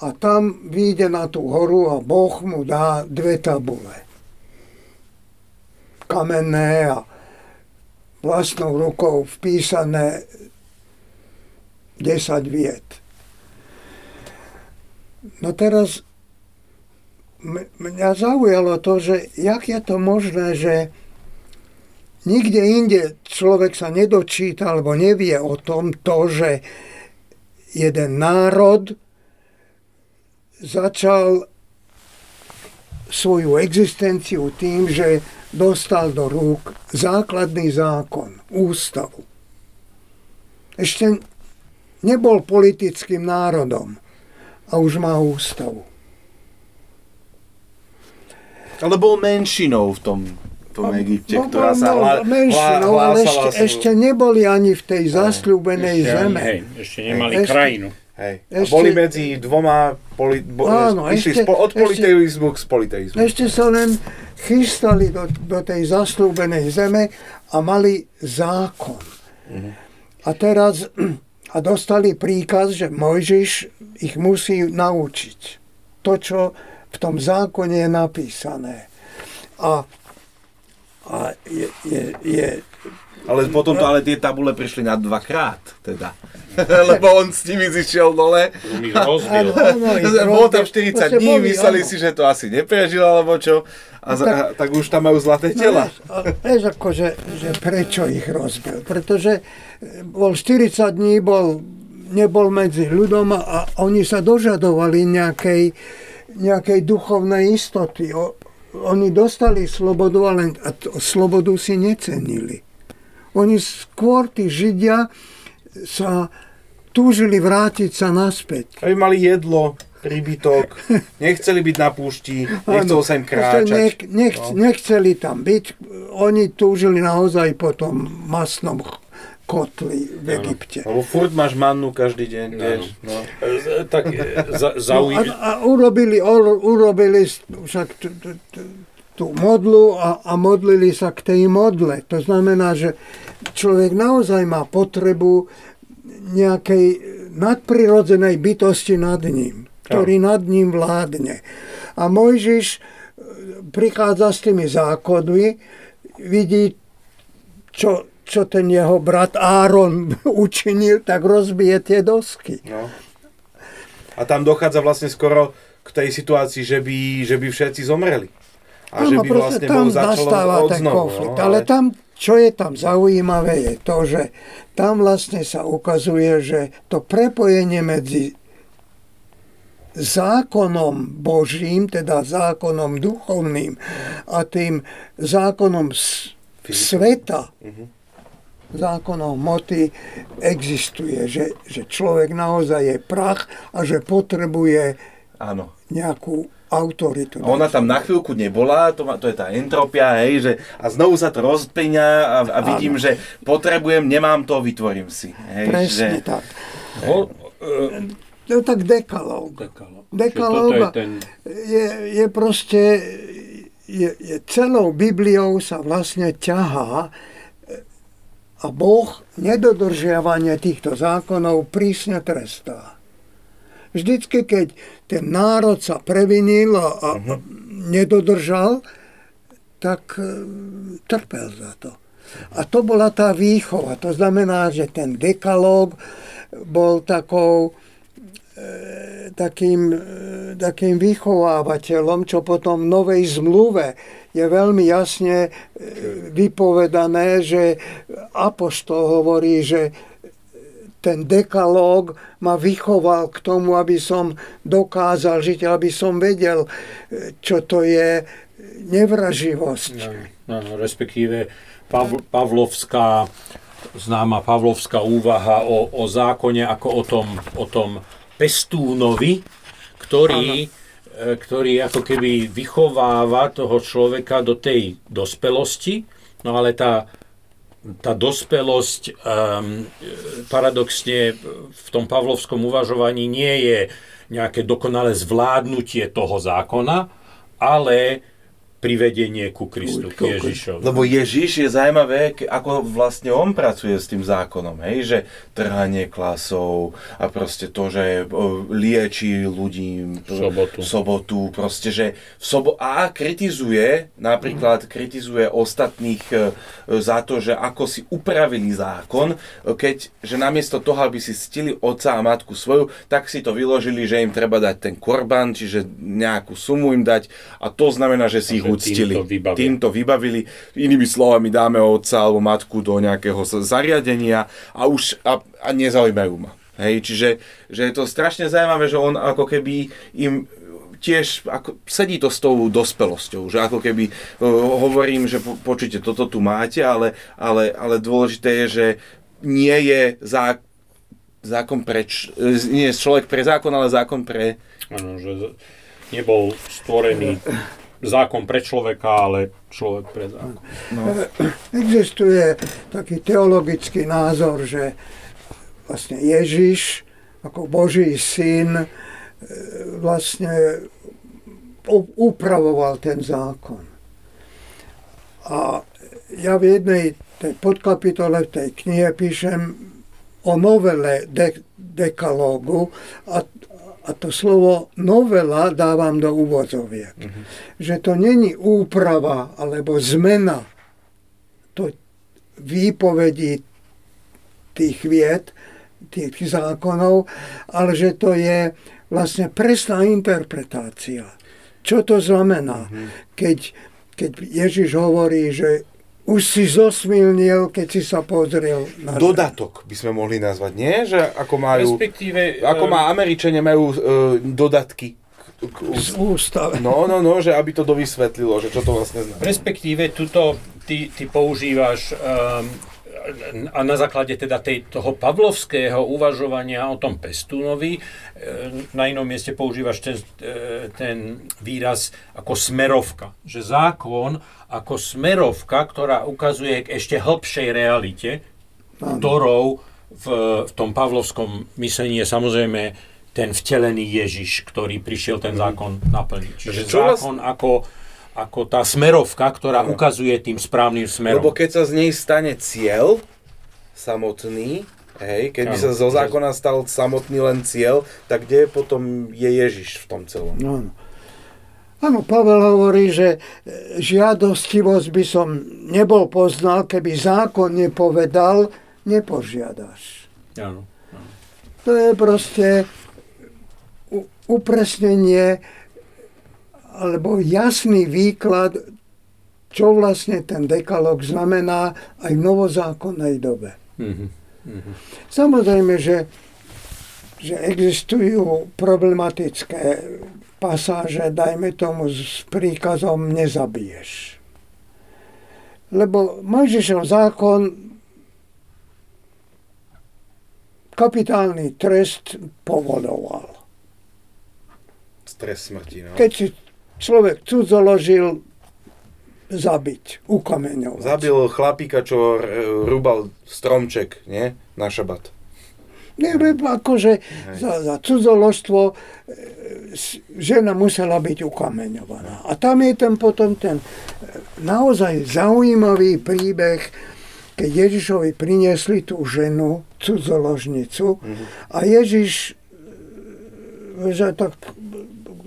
Speaker 2: a tam vyjde na tú horu a Boh mu dá dve tabule. Kamenné a vlastnou rukou vpísané 10 viet. No teraz mňa zaujalo to, že jak je to možné, že nikde inde človek sa nedočíta alebo nevie o tom to, že jeden národ začal svoju existenciu tým, že dostal do rúk základný zákon, ústavu. Ešte nebol politickým národom a už má ústavu.
Speaker 1: Ale bol menšinou v tom, tom Egypte,
Speaker 2: no,
Speaker 1: ktorá sa hla,
Speaker 2: menšinou, hla, ale ešte, ešte neboli ani v tej zasľúbenej zeme.
Speaker 3: Hej, ešte nemali ešte, krajinu.
Speaker 1: Hej. Ešte, a boli medzi dvoma, poli, bo, áno, išli ešte, spo, od politeizmu k spoliteizmu.
Speaker 2: Ešte sa len chystali do, do tej zaslúbenej zeme a mali zákon. Uh-huh. A teraz a dostali príkaz, že Mojžiš ich musí naučiť. To, čo v tom zákone je napísané. A, a je, je, je
Speaker 1: Ale potom to ale tie tabule prišli na dvakrát, teda. Lebo on s nimi zišiel dole.
Speaker 3: On ich rozbil.
Speaker 1: Bolo tam
Speaker 2: rozbil.
Speaker 1: 40
Speaker 2: Proste
Speaker 1: dní,
Speaker 2: boli,
Speaker 1: mysleli si, že to asi neprežil, alebo čo. A, za, a tak už tam majú zlaté tela.
Speaker 2: No, vieš, a vieš akože, že prečo ich rozbil? Pretože e, bol 40 dní, bol, nebol medzi ľudom a oni sa dožadovali nejakej, nejakej duchovnej istoty. O, oni dostali slobodu, ale a t- slobodu si necenili. Oni skôr, tí Židia, sa túžili vrátiť sa naspäť.
Speaker 1: Aby mali jedlo, príbytok, nechceli byť na púšti, nechcel sa im kráčať.
Speaker 2: Nech, nech,
Speaker 1: No.
Speaker 2: Nechceli tam byť. Oni túžili naozaj po tom masnom kotli v Egypte.
Speaker 1: Lebo furt máš mannu každý deň, vieš. No.
Speaker 3: E, Tak e, za,
Speaker 2: No, a,
Speaker 3: zaujímavé.
Speaker 2: a urobili, or, urobili však t, t, t, tú modlu a, a modlili sa k tej modle. To znamená, že človek naozaj má potrebu nejakej nadprirodzenej bytosti nad ním, ktorý nad ním vládne. A Mojžiš e, prichádza s tými zákonmi, vidí, čo, čo ten jeho brat Áron učinil, tak rozbije tie dosky.
Speaker 1: No. A tam dochádza vlastne skoro k tej situácii, že by, že by všetci zomreli. A že
Speaker 2: Áno,
Speaker 1: by vlastne
Speaker 2: tam
Speaker 1: bol začalo od
Speaker 2: ten
Speaker 1: znovu,
Speaker 2: konflikt.
Speaker 1: no,
Speaker 2: ale tam, čo je tam zaujímavé, je to, že tam vlastne sa ukazuje, že to prepojenie medzi zákonom Božím, teda zákonom duchovným a tým zákonom sveta, zákonom moty existuje, že, že človek naozaj je prach a že potrebuje
Speaker 1: Áno.
Speaker 2: nejakú autoritu.
Speaker 1: A ona tam na chvíľku nebola, to, má, to je tá entropia, hej, že a znovu sa to rozplňa a, a vidím, že potrebujem, nemám to, vytvorím si. Hej,
Speaker 2: Presne
Speaker 1: že,
Speaker 2: tak.
Speaker 3: Ho, e,
Speaker 2: No tak dekalóg.
Speaker 3: dekalo.
Speaker 2: Dekalóg
Speaker 3: toto je ten...
Speaker 2: je, je proste, je, je celou Bibliou sa vlastne ťahá a Boh nedodržiavanie týchto zákonov prísne trestá. Vždycky, keď ten národ sa previnil a, a uh-huh. nedodržal, tak e, trpel za to. A to bola tá výchova. To znamená, že ten dekalóg bol takou e, takým, e, takým vychovávateľom, čo potom v novej zmluve je veľmi jasne vypovedané, že Apoštol hovorí, že ten dekalóg ma vychoval k tomu, aby som dokázal žiť, aby som vedel, e, čo to je nevraživosť.
Speaker 3: No, no, respektíve Pavl, Pavlovská, známa Pavlovská úvaha o, o zákone ako o tom, o tom pestúnovi, ktorý, e, ktorý ako keby vychováva toho človeka do tej dospelosti, no ale tá, tá dospelosť um, paradoxne v tom pavlovskom uvažovaní nie je nejaké dokonalé zvládnutie toho zákona, ale privedenie ku Kristu, k Ježišovi.
Speaker 1: Lebo Ježiš je zaujímavé, ako vlastne on pracuje s tým zákonom, hej, že trhanie klasov a proste to, že o, lieči ľudí
Speaker 3: Sobotu.
Speaker 1: sobotu proste, že v sobo- a kritizuje, napríklad kritizuje ostatných e, za to, že ako si upravili zákon, e, keď, že namiesto toho, aby si stili otca a matku svoju, tak si to vyložili, že im treba dať ten korban, čiže nejakú sumu im dať a to znamená, že si ich uctili.
Speaker 3: týmto vybavia.
Speaker 1: Týmto vybavili. Inými slovami dáme otca alebo matku do nejakého zariadenia a už a, a nezaujímajú ma. Hej, čiže že je to strašne zaujímavé, že on ako keby im tiež ako, sedí to s tou dospelosťou, že ako keby uh, hovorím, že po, počujte, toto tu máte, ale, ale, ale dôležité je, že nie je zá, zákon pre, e, nie je človek pre zákon, ale zákon pre
Speaker 3: Áno, že nebol stvorený zákon pre človeka, ale človek pre zákon.
Speaker 2: Existuje taký teologický názor, že vlastne Ježiš ako Boží syn e, vlastne upravoval ten zákon. A ja v jednej tej podkapitole v tej knihe píšem o novele de- dekalógu a, a to slovo novela dávam do úvodzoviek. Že to není úprava alebo zmena. To výpovedí tých vied, tých zákonov, ale že to je vlastne presná interpretácia. Čo to znamená? Mm-hmm. Keď, keď Ježiš hovorí, že už si zosmilnil, keď si sa pozrel
Speaker 1: na... Dodatok by sme mohli nazvať, nie? Že ako majú...
Speaker 3: Respektíve...
Speaker 1: Ako má Američania majú uh, dodatky
Speaker 2: k ústave.
Speaker 1: No, no, no, že aby to dovysvetlilo, že čo to vlastne znamená.
Speaker 3: Respektíve, tuto ty, ty používaš um, a na základe teda tej, toho pavlovského uvažovania o tom pestúnovi, e, na inom mieste používaš ten, e, ten výraz ako smerovka. Že zákon ako smerovka, ktorá ukazuje k ešte hĺbšej realite, ktorou v, v tom pavlovskom myslení je samozrejme ten vtelený Ježiš, ktorý prišiel ten zákon naplniť. Čiže zákon ako ako tá smerovka, ktorá ukazuje tým správnym smerom.
Speaker 1: Lebo keď sa z nej stane cieľ samotný, hej, keď by sa zo zákona stal samotný len cieľ, tak kde potom je Ježiš v tom celom?
Speaker 2: No, no. Áno, Pavel hovorí, že e, žiadostivosť by som nebol poznal, keby zákon nepovedal, nepožiadaš.
Speaker 3: Áno.
Speaker 2: To je proste upresnenie alebo jasný výklad, čo vlastne ten dekalog znamená aj v novozákonnej dobe. Mm-hmm. Samozrejme, že, že existujú problematické pasáže, dajme tomu s príkazom nezabiješ. Lebo Mojžišov zákon kapitálny trest povoloval.
Speaker 1: Trest smrti, no.
Speaker 2: Keď si človek cudzoložil zabiť, ukameňovať.
Speaker 1: Zabil chlapíka, čo rúbal stromček, nie? Na šabat.
Speaker 2: Nie, akože za, za cudzoložstvo e, žena musela byť ukameňovaná. A tam je ten potom ten e, naozaj zaujímavý príbeh, keď Ježišovi priniesli tú ženu, cudzoložnicu, mm-hmm. a Ježiš že tak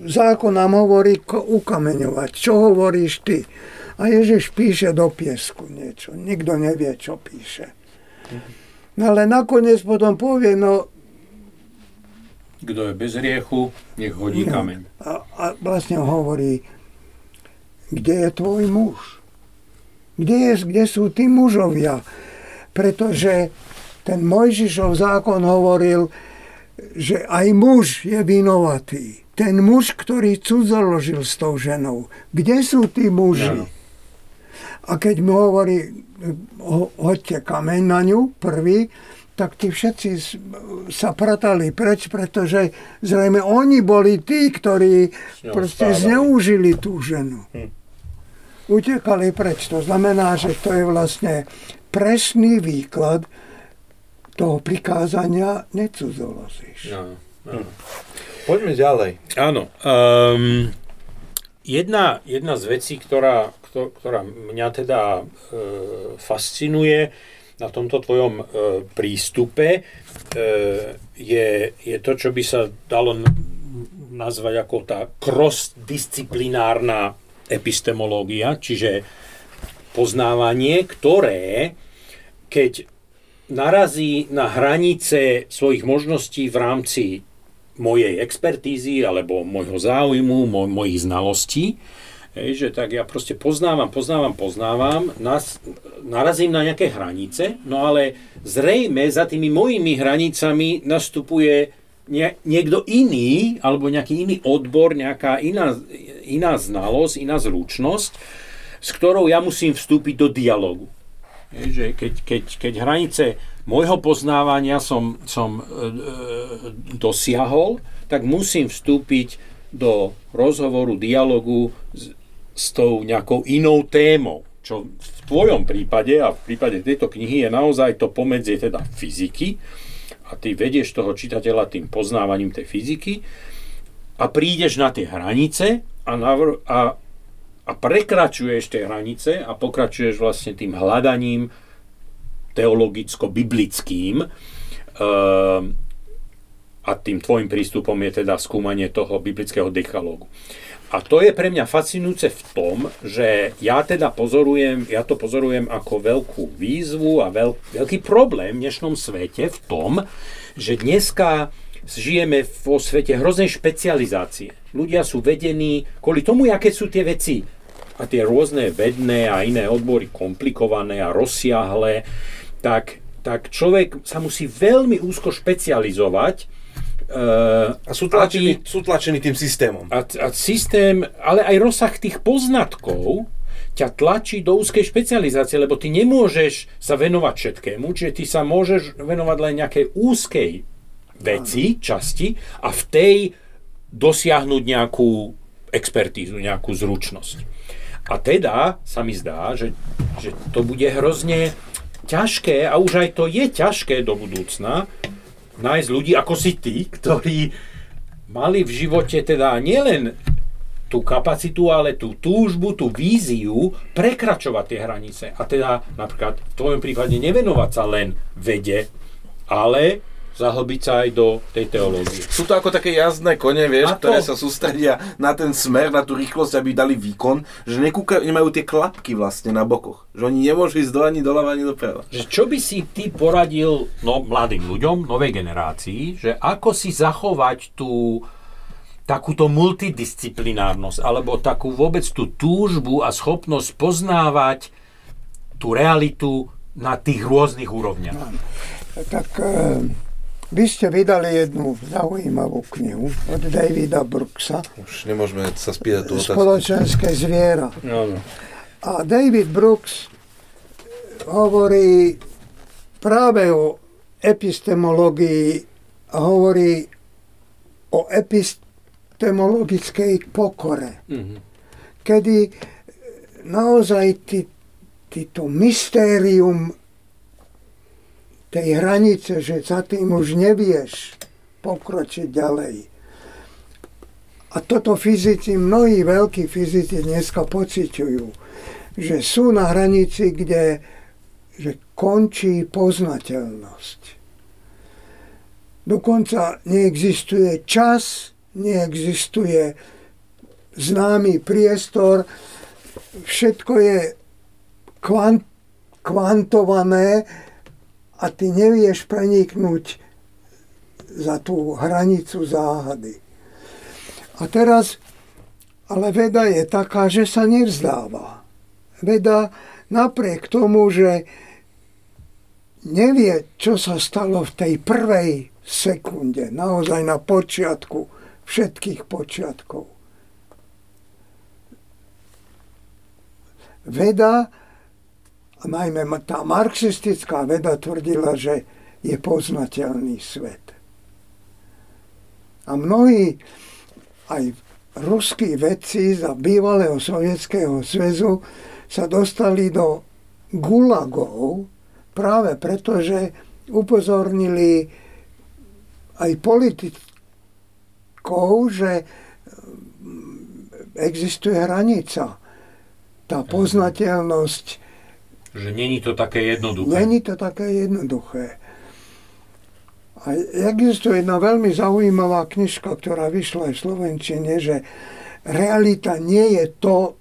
Speaker 2: zákon nám hovorí ukameňovať. Čo hovoríš ty? A Ježiš píše do piesku niečo. Nikto nevie, čo píše. No ale nakoniec potom povie, no...
Speaker 3: Kto je bez riechu, nech hodí no, kameň.
Speaker 2: A, a vlastne hovorí, kde je tvoj muž? Kde, je, kde sú tí mužovia? Pretože ten Mojžišov zákon hovoril, že aj muž je vinovatý ten muž, ktorý cudzoložil s tou ženou. Kde sú tí muži? No. A keď mu hovorí, ho, hoďte kameň na ňu, prvý, tak tí všetci sa pratali preč, pretože zrejme oni boli tí, ktorí proste zneužili tú ženu. Hm. Utekali preč. To znamená, že to je vlastne presný výklad toho prikázania necudzoložíš. No, no. Hm.
Speaker 1: Poďme ďalej.
Speaker 3: Áno. Um, jedna, jedna z vecí, ktorá, ktorá mňa teda e, fascinuje na tomto tvojom e, prístupe, e, je, je to, čo by sa dalo nazvať ako tá cross-disciplinárna epistemológia, čiže poznávanie, ktoré, keď narazí na hranice svojich možností v rámci mojej expertízy alebo môjho záujmu, moj, mojich znalostí. Hej, že tak ja proste poznávam, poznávam, poznávam, nas, narazím na nejaké hranice, no ale zrejme za tými mojimi hranicami nastupuje nie, niekto iný, alebo nejaký iný odbor, nejaká iná, iná znalosť, iná zručnosť, s ktorou ja musím vstúpiť do dialogu. Hej, že keď, keď, keď hranice môjho poznávania som, som e, e, dosiahol, tak musím vstúpiť do rozhovoru, dialogu s tou nejakou inou témou. Čo v tvojom prípade a v prípade tejto knihy je naozaj to pomedzie teda fyziky a ty vedieš toho čitateľa tým poznávaním tej fyziky a prídeš na tie hranice a, navr- a, a prekračuješ tie hranice a pokračuješ vlastne tým hľadaním teologicko-biblickým. A A tým tvojim prístupom je teda skúmanie toho biblického dechalógu. A to je pre mňa fascinujúce v tom, že ja teda pozorujem, ja to pozorujem ako veľkú výzvu a veľ, veľký problém v dnešnom svete v tom, že dneska žijeme vo svete hroznej špecializácie. Ľudia sú vedení kvôli tomu, aké sú tie veci a tie rôzne vedné a iné odbory komplikované a rozsiahle, tak, tak človek sa musí veľmi úzko špecializovať,
Speaker 1: Uh, a sú tlačení, sú tlačení tým systémom.
Speaker 3: A, a systém, ale aj rozsah tých poznatkov ťa tlačí do úzkej špecializácie, lebo ty nemôžeš sa venovať všetkému, čiže ty sa môžeš venovať len nejakej úzkej veci, časti a v tej dosiahnuť nejakú expertízu, nejakú zručnosť. A teda sa mi zdá, že, že to bude hrozne ťažké, a už aj to je ťažké do budúcna, nájsť ľudí ako si ty, ktorí mali v živote teda nielen tú kapacitu, ale tú túžbu, tú víziu prekračovať tie hranice. A teda napríklad v tvojom prípade nevenovať sa len vede, ale zahlbiť sa aj do tej teológie.
Speaker 1: Sú to ako také jazdné kone, vieš, ktoré sa sústredia na ten smer, na tú rýchlosť, aby dali výkon, že nekúka, nemajú tie klapky vlastne na bokoch. Že oni nemôžu ísť do ani doľava, ani doprava.
Speaker 3: Že čo by si ty poradil no, mladým ľuďom, novej generácii, že ako si zachovať tú takúto multidisciplinárnosť, alebo takú vôbec tú túžbu a schopnosť poznávať tú realitu na tých rôznych úrovniach. No,
Speaker 2: tak e- vy ste vydali jednu zaujímavú knihu od Davida Brooksa.
Speaker 1: Už nemôžeme sa spýtať tú
Speaker 2: otázku. Spoločenské zviera.
Speaker 3: No, no.
Speaker 2: A David Brooks hovorí práve o epistemológii hovorí o epistemologickej pokore. Mm-hmm. Kedy naozaj ty, ty to mystérium tej hranice, že za tým už nevieš pokročiť ďalej. A toto fyzici, mnohí veľkí fyzici dneska pociťujú, že sú na hranici, kde že končí poznateľnosť. Dokonca neexistuje čas, neexistuje známy priestor, všetko je kvant, kvantované, a ty nevieš preniknúť za tú hranicu záhady. A teraz, ale veda je taká, že sa nevzdáva. Veda napriek tomu, že nevie, čo sa stalo v tej prvej sekunde, naozaj na počiatku všetkých počiatkov. Veda najmä tá marxistická veda tvrdila, že je poznateľný svet. A mnohí aj ruskí vedci za bývalého sovietského zväzu sa dostali do gulagov práve preto, že upozornili aj politikov, že existuje hranica. Tá poznateľnosť
Speaker 3: že není to také jednoduché.
Speaker 2: Není to také jednoduché. A existuje jedna veľmi zaujímavá knižka, ktorá vyšla aj v Slovenčine, že realita nie je to,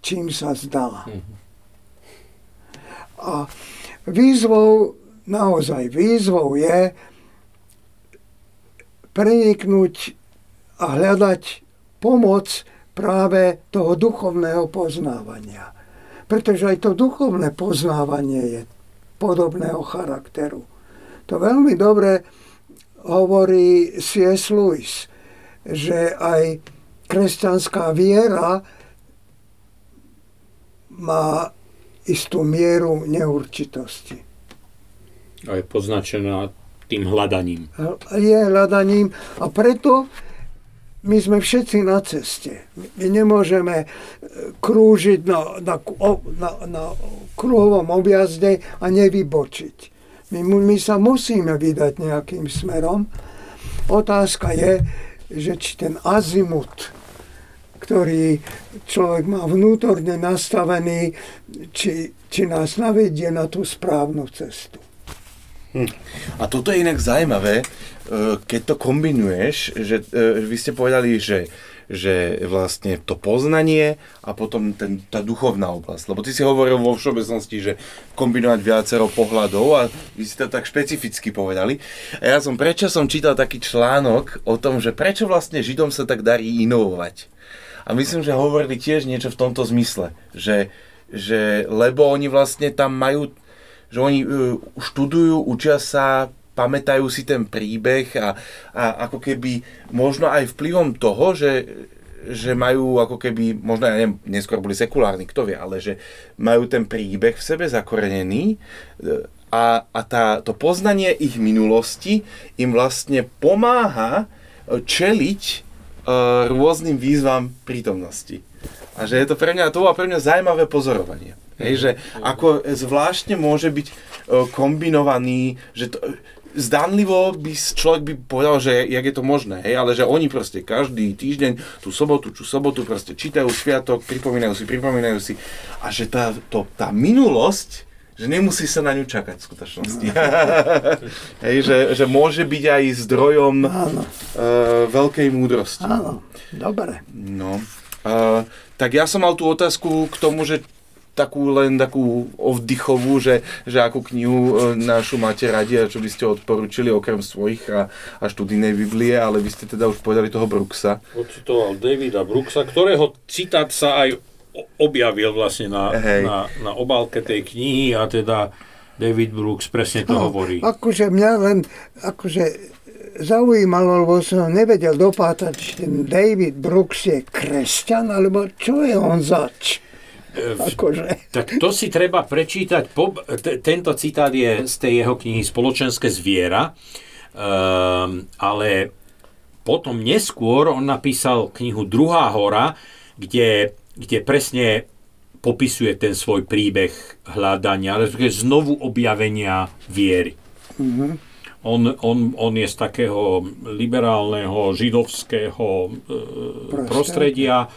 Speaker 2: čím sa zdá. Mm-hmm. A výzvou, naozaj výzvou je preniknúť a hľadať pomoc práve toho duchovného poznávania pretože aj to duchovné poznávanie je podobného charakteru. To veľmi dobre hovorí C.S. Lewis, že aj kresťanská viera má istú mieru neurčitosti.
Speaker 3: A je poznačená tým hľadaním.
Speaker 2: Je hľadaním a preto my sme všetci na ceste. My nemôžeme e, krúžiť na, na, na, na kruhovom objazde a nevybočiť. My, my sa musíme vydať nejakým smerom. Otázka je, že či ten azimut, ktorý človek má vnútorne nastavený, či, či nás navedie na tú správnu cestu.
Speaker 1: A toto je inak zaujímavé, e, keď to kombinuješ, že e, vy ste povedali, že že vlastne to poznanie a potom ten, tá duchovná oblasť. Lebo ty si hovoril vo všeobecnosti, že kombinovať viacero pohľadov a vy si to tak špecificky povedali. A ja som predčasom čítal taký článok o tom, že prečo vlastne Židom sa tak darí inovovať. A myslím, že hovorili tiež niečo v tomto zmysle, že, že lebo oni vlastne tam majú, že oni uh, študujú, učia sa pamätajú si ten príbeh a, a ako keby možno aj vplyvom toho, že, že majú ako keby, možno ja neviem, neskôr boli sekulárni, kto vie, ale že majú ten príbeh v sebe zakorenený e, a, a tá, to poznanie ich minulosti im vlastne pomáha e, čeliť uh, rôznym výzvam prítomnosti. A že je to pre mňa, to bolo pre mňa zaujímavé pozorovanie. Hej, že ako zvláštne môže byť uh, kombinovaný, že to, zdanlivo by človek by povedal, že jak je to možné, hej, ale že oni proste každý týždeň, tú sobotu, tú sobotu proste čítajú sviatok, pripomínajú si, pripomínajú si a že tá, to, tá minulosť, že nemusí sa na ňu čakať v skutočnosti. hej, že, že môže byť aj zdrojom uh, veľkej múdrosti.
Speaker 2: Áno, dobre.
Speaker 1: No. Uh, tak ja som mal tú otázku k tomu, že takú len takú oddychovú, že, že akú knihu e, našu máte radi a čo by ste odporúčili okrem svojich a, a študijnej Biblie, ale vy ste teda už povedali toho Brooksa.
Speaker 3: Ocitoval Davida Brooksa, ktorého citát sa aj objavil vlastne na, na, na obálke tej knihy a teda David Brooks presne to no, hovorí.
Speaker 2: Akože mňa len akože zaujímalo, lebo som nevedel dopátať, či ten David Brooks je kresťan, alebo čo je on zač.
Speaker 3: Akože. Tak to si treba prečítať. Po, t- tento citát je z tej jeho knihy Spoločenské zviera, um, ale potom neskôr on napísal knihu Druhá hora, kde, kde presne popisuje ten svoj príbeh hľadania, ale znovu objavenia viery. Mm-hmm. On, on, on je z takého liberálneho židovského e, prostredia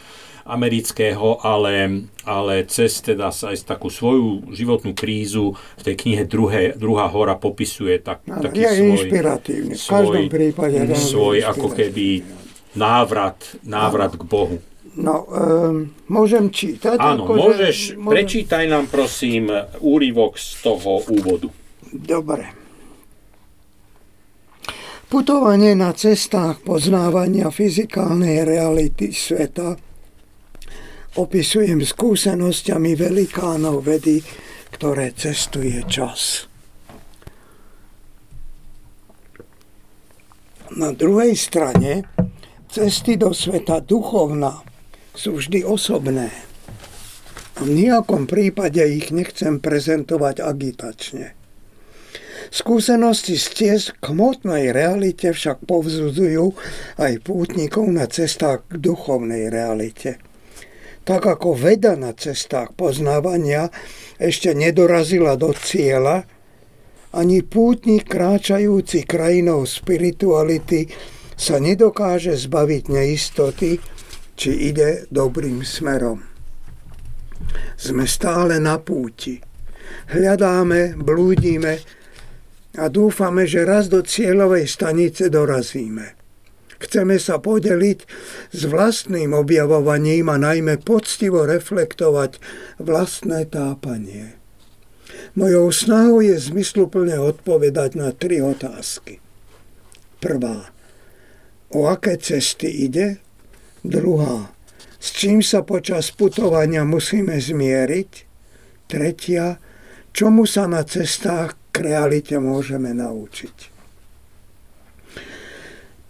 Speaker 3: amerického, ale, ale cez teda aj takú svoju životnú krízu v tej knihe druhé, Druhá hora popisuje tak,
Speaker 2: no, taký je svoj, inšpiratívny. V každom prípade.
Speaker 3: Svoj ako keby návrat, návrat k Bohu.
Speaker 2: No, um, môžem čítať?
Speaker 3: Áno, ako, môžeš, môžem... prečítaj nám prosím úryvok z toho úvodu.
Speaker 2: Dobre. Putovanie na cestách poznávania fyzikálnej reality sveta opisujem skúsenosťami velikánov vedy, ktoré cestuje čas. Na druhej strane cesty do sveta duchovná sú vždy osobné. A v nejakom prípade ich nechcem prezentovať agitačne. Skúsenosti z ciest k hmotnej realite však povzudzujú aj pútnikov na cestách k duchovnej realite tak ako veda na cestách poznávania ešte nedorazila do cieľa, ani pútnik kráčajúci krajinou spirituality sa nedokáže zbaviť neistoty, či ide dobrým smerom. Sme stále na púti. Hľadáme, blúdime a dúfame, že raz do cieľovej stanice dorazíme. Chceme sa podeliť s vlastným objavovaním a najmä poctivo reflektovať vlastné tápanie. Mojou snahou je zmysluplne odpovedať na tri otázky. Prvá. O aké cesty ide? Druhá. S čím sa počas putovania musíme zmieriť? Tretia. Čomu sa na cestách k realite môžeme naučiť?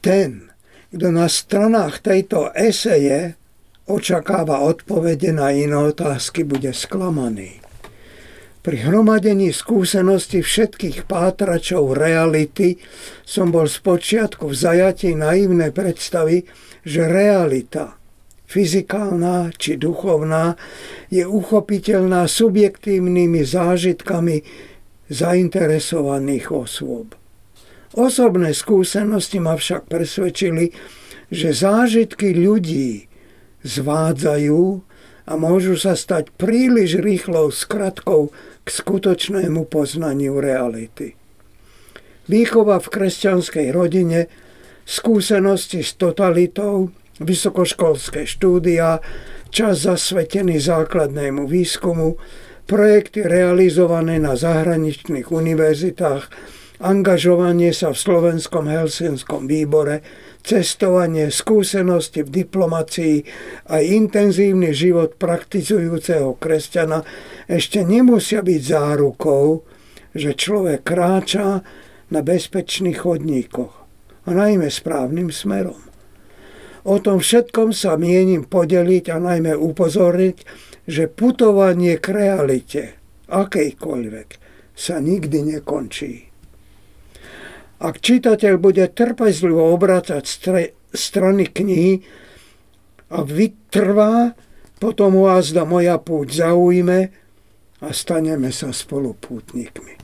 Speaker 2: Ten, kto na stranách tejto eseje očakáva odpovede na iné otázky, bude sklamaný. Pri hromadení skúseností všetkých pátračov reality som bol spočiatku v zajatí naivnej predstavy, že realita, fyzikálna či duchovná, je uchopiteľná subjektívnymi zážitkami zainteresovaných osôb. Osobné skúsenosti ma však presvedčili, že zážitky ľudí zvádzajú a môžu sa stať príliš rýchlou skratkou k skutočnému poznaniu reality. výchova v kresťanskej rodine, skúsenosti s totalitou, vysokoškolské štúdia, čas zasvetený základnému výskumu, projekty realizované na zahraničných univerzitách, angažovanie sa v slovenskom helsenskom výbore, cestovanie, skúsenosti v diplomácii a intenzívny život praktizujúceho kresťana ešte nemusia byť zárukou, že človek kráča na bezpečných chodníkoch a najmä správnym smerom. O tom všetkom sa mienim podeliť a najmä upozorniť, že putovanie k realite, akejkoľvek, sa nikdy nekončí. Ak čitateľ bude trpezlivo obracať stre, strany knihy a vytrvá, potom vás da moja púť zaujme a staneme sa spolupútnikmi.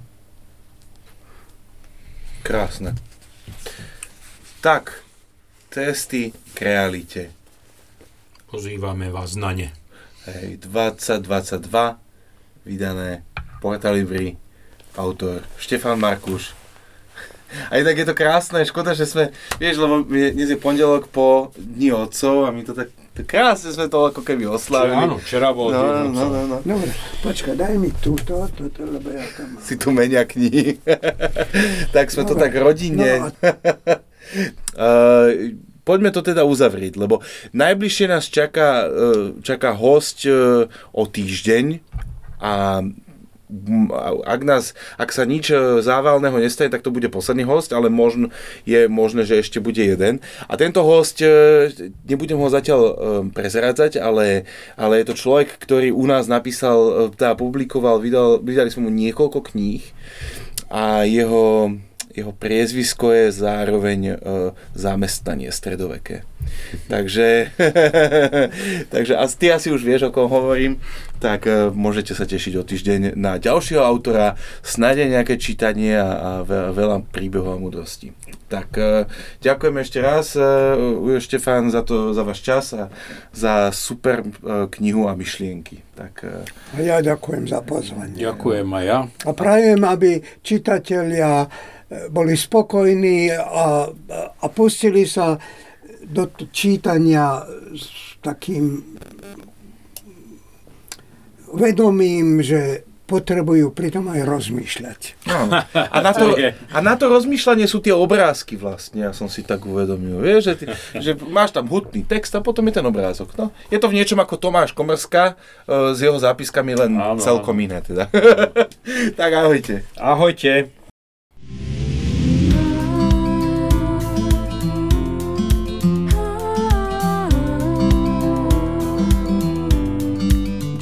Speaker 1: Krásne. Tak, cesty k realite.
Speaker 3: Pozývame vás na ne.
Speaker 1: Hej, 2022, vydané Portalibri, autor Štefan Markuš. A inak je to krásne, škoda, že sme, vieš, lebo dnes je pondelok po Dni otcov a my to tak, tak krásne sme to ako keby oslavili.
Speaker 3: Áno, včera bol
Speaker 1: no, no,
Speaker 3: otcov.
Speaker 1: no, no.
Speaker 2: Dobre, počkaj, daj mi túto, toto, lebo ja tam mám.
Speaker 1: Si tu menia knihy. tak sme to
Speaker 2: Dobre.
Speaker 1: tak rodine.
Speaker 2: No
Speaker 1: Uh, poďme to teda uzavrieť, lebo najbližšie nás čaká, uh, čaká host uh, o týždeň a ak, nás, ak sa nič uh, závalného nestane, tak to bude posledný host, ale možno, je možné, že ešte bude jeden. A tento host, uh, nebudem ho zatiaľ um, prezrádzať, ale, ale je to človek, ktorý u nás napísal, teda publikoval, vydal, vydali sme mu niekoľko kníh a jeho jeho priezvisko je zároveň e, zamestnanie stredoveké. takže, takže a ty asi už vieš, o kom hovorím, tak e, môžete sa tešiť o týždeň na ďalšieho autora, snáď aj nejaké čítanie a, a veľa, príbehov a múdrosti. Tak e, ďakujem ešte raz, e, Štefán, za, to, za váš čas a za super knihu a myšlienky. Tak
Speaker 2: a ja ďakujem za pozvanie.
Speaker 3: Ďakujem aj ja.
Speaker 2: A prajem, aby čitatelia boli spokojní a, a pustili sa do čítania s takým vedomím, že potrebujú pritom aj rozmýšľať.
Speaker 1: Áno. A na, to, a na to rozmýšľanie sú tie obrázky vlastne, ja som si tak uvedomil. Vieš, že, ty, že máš tam hutný text a potom je ten obrázok. No, je to v niečom ako Tomáš Komrská e, s jeho zápiskami, len
Speaker 3: Áno,
Speaker 1: celkom
Speaker 3: áno.
Speaker 1: iné teda. tak ahojte.
Speaker 3: Ahojte.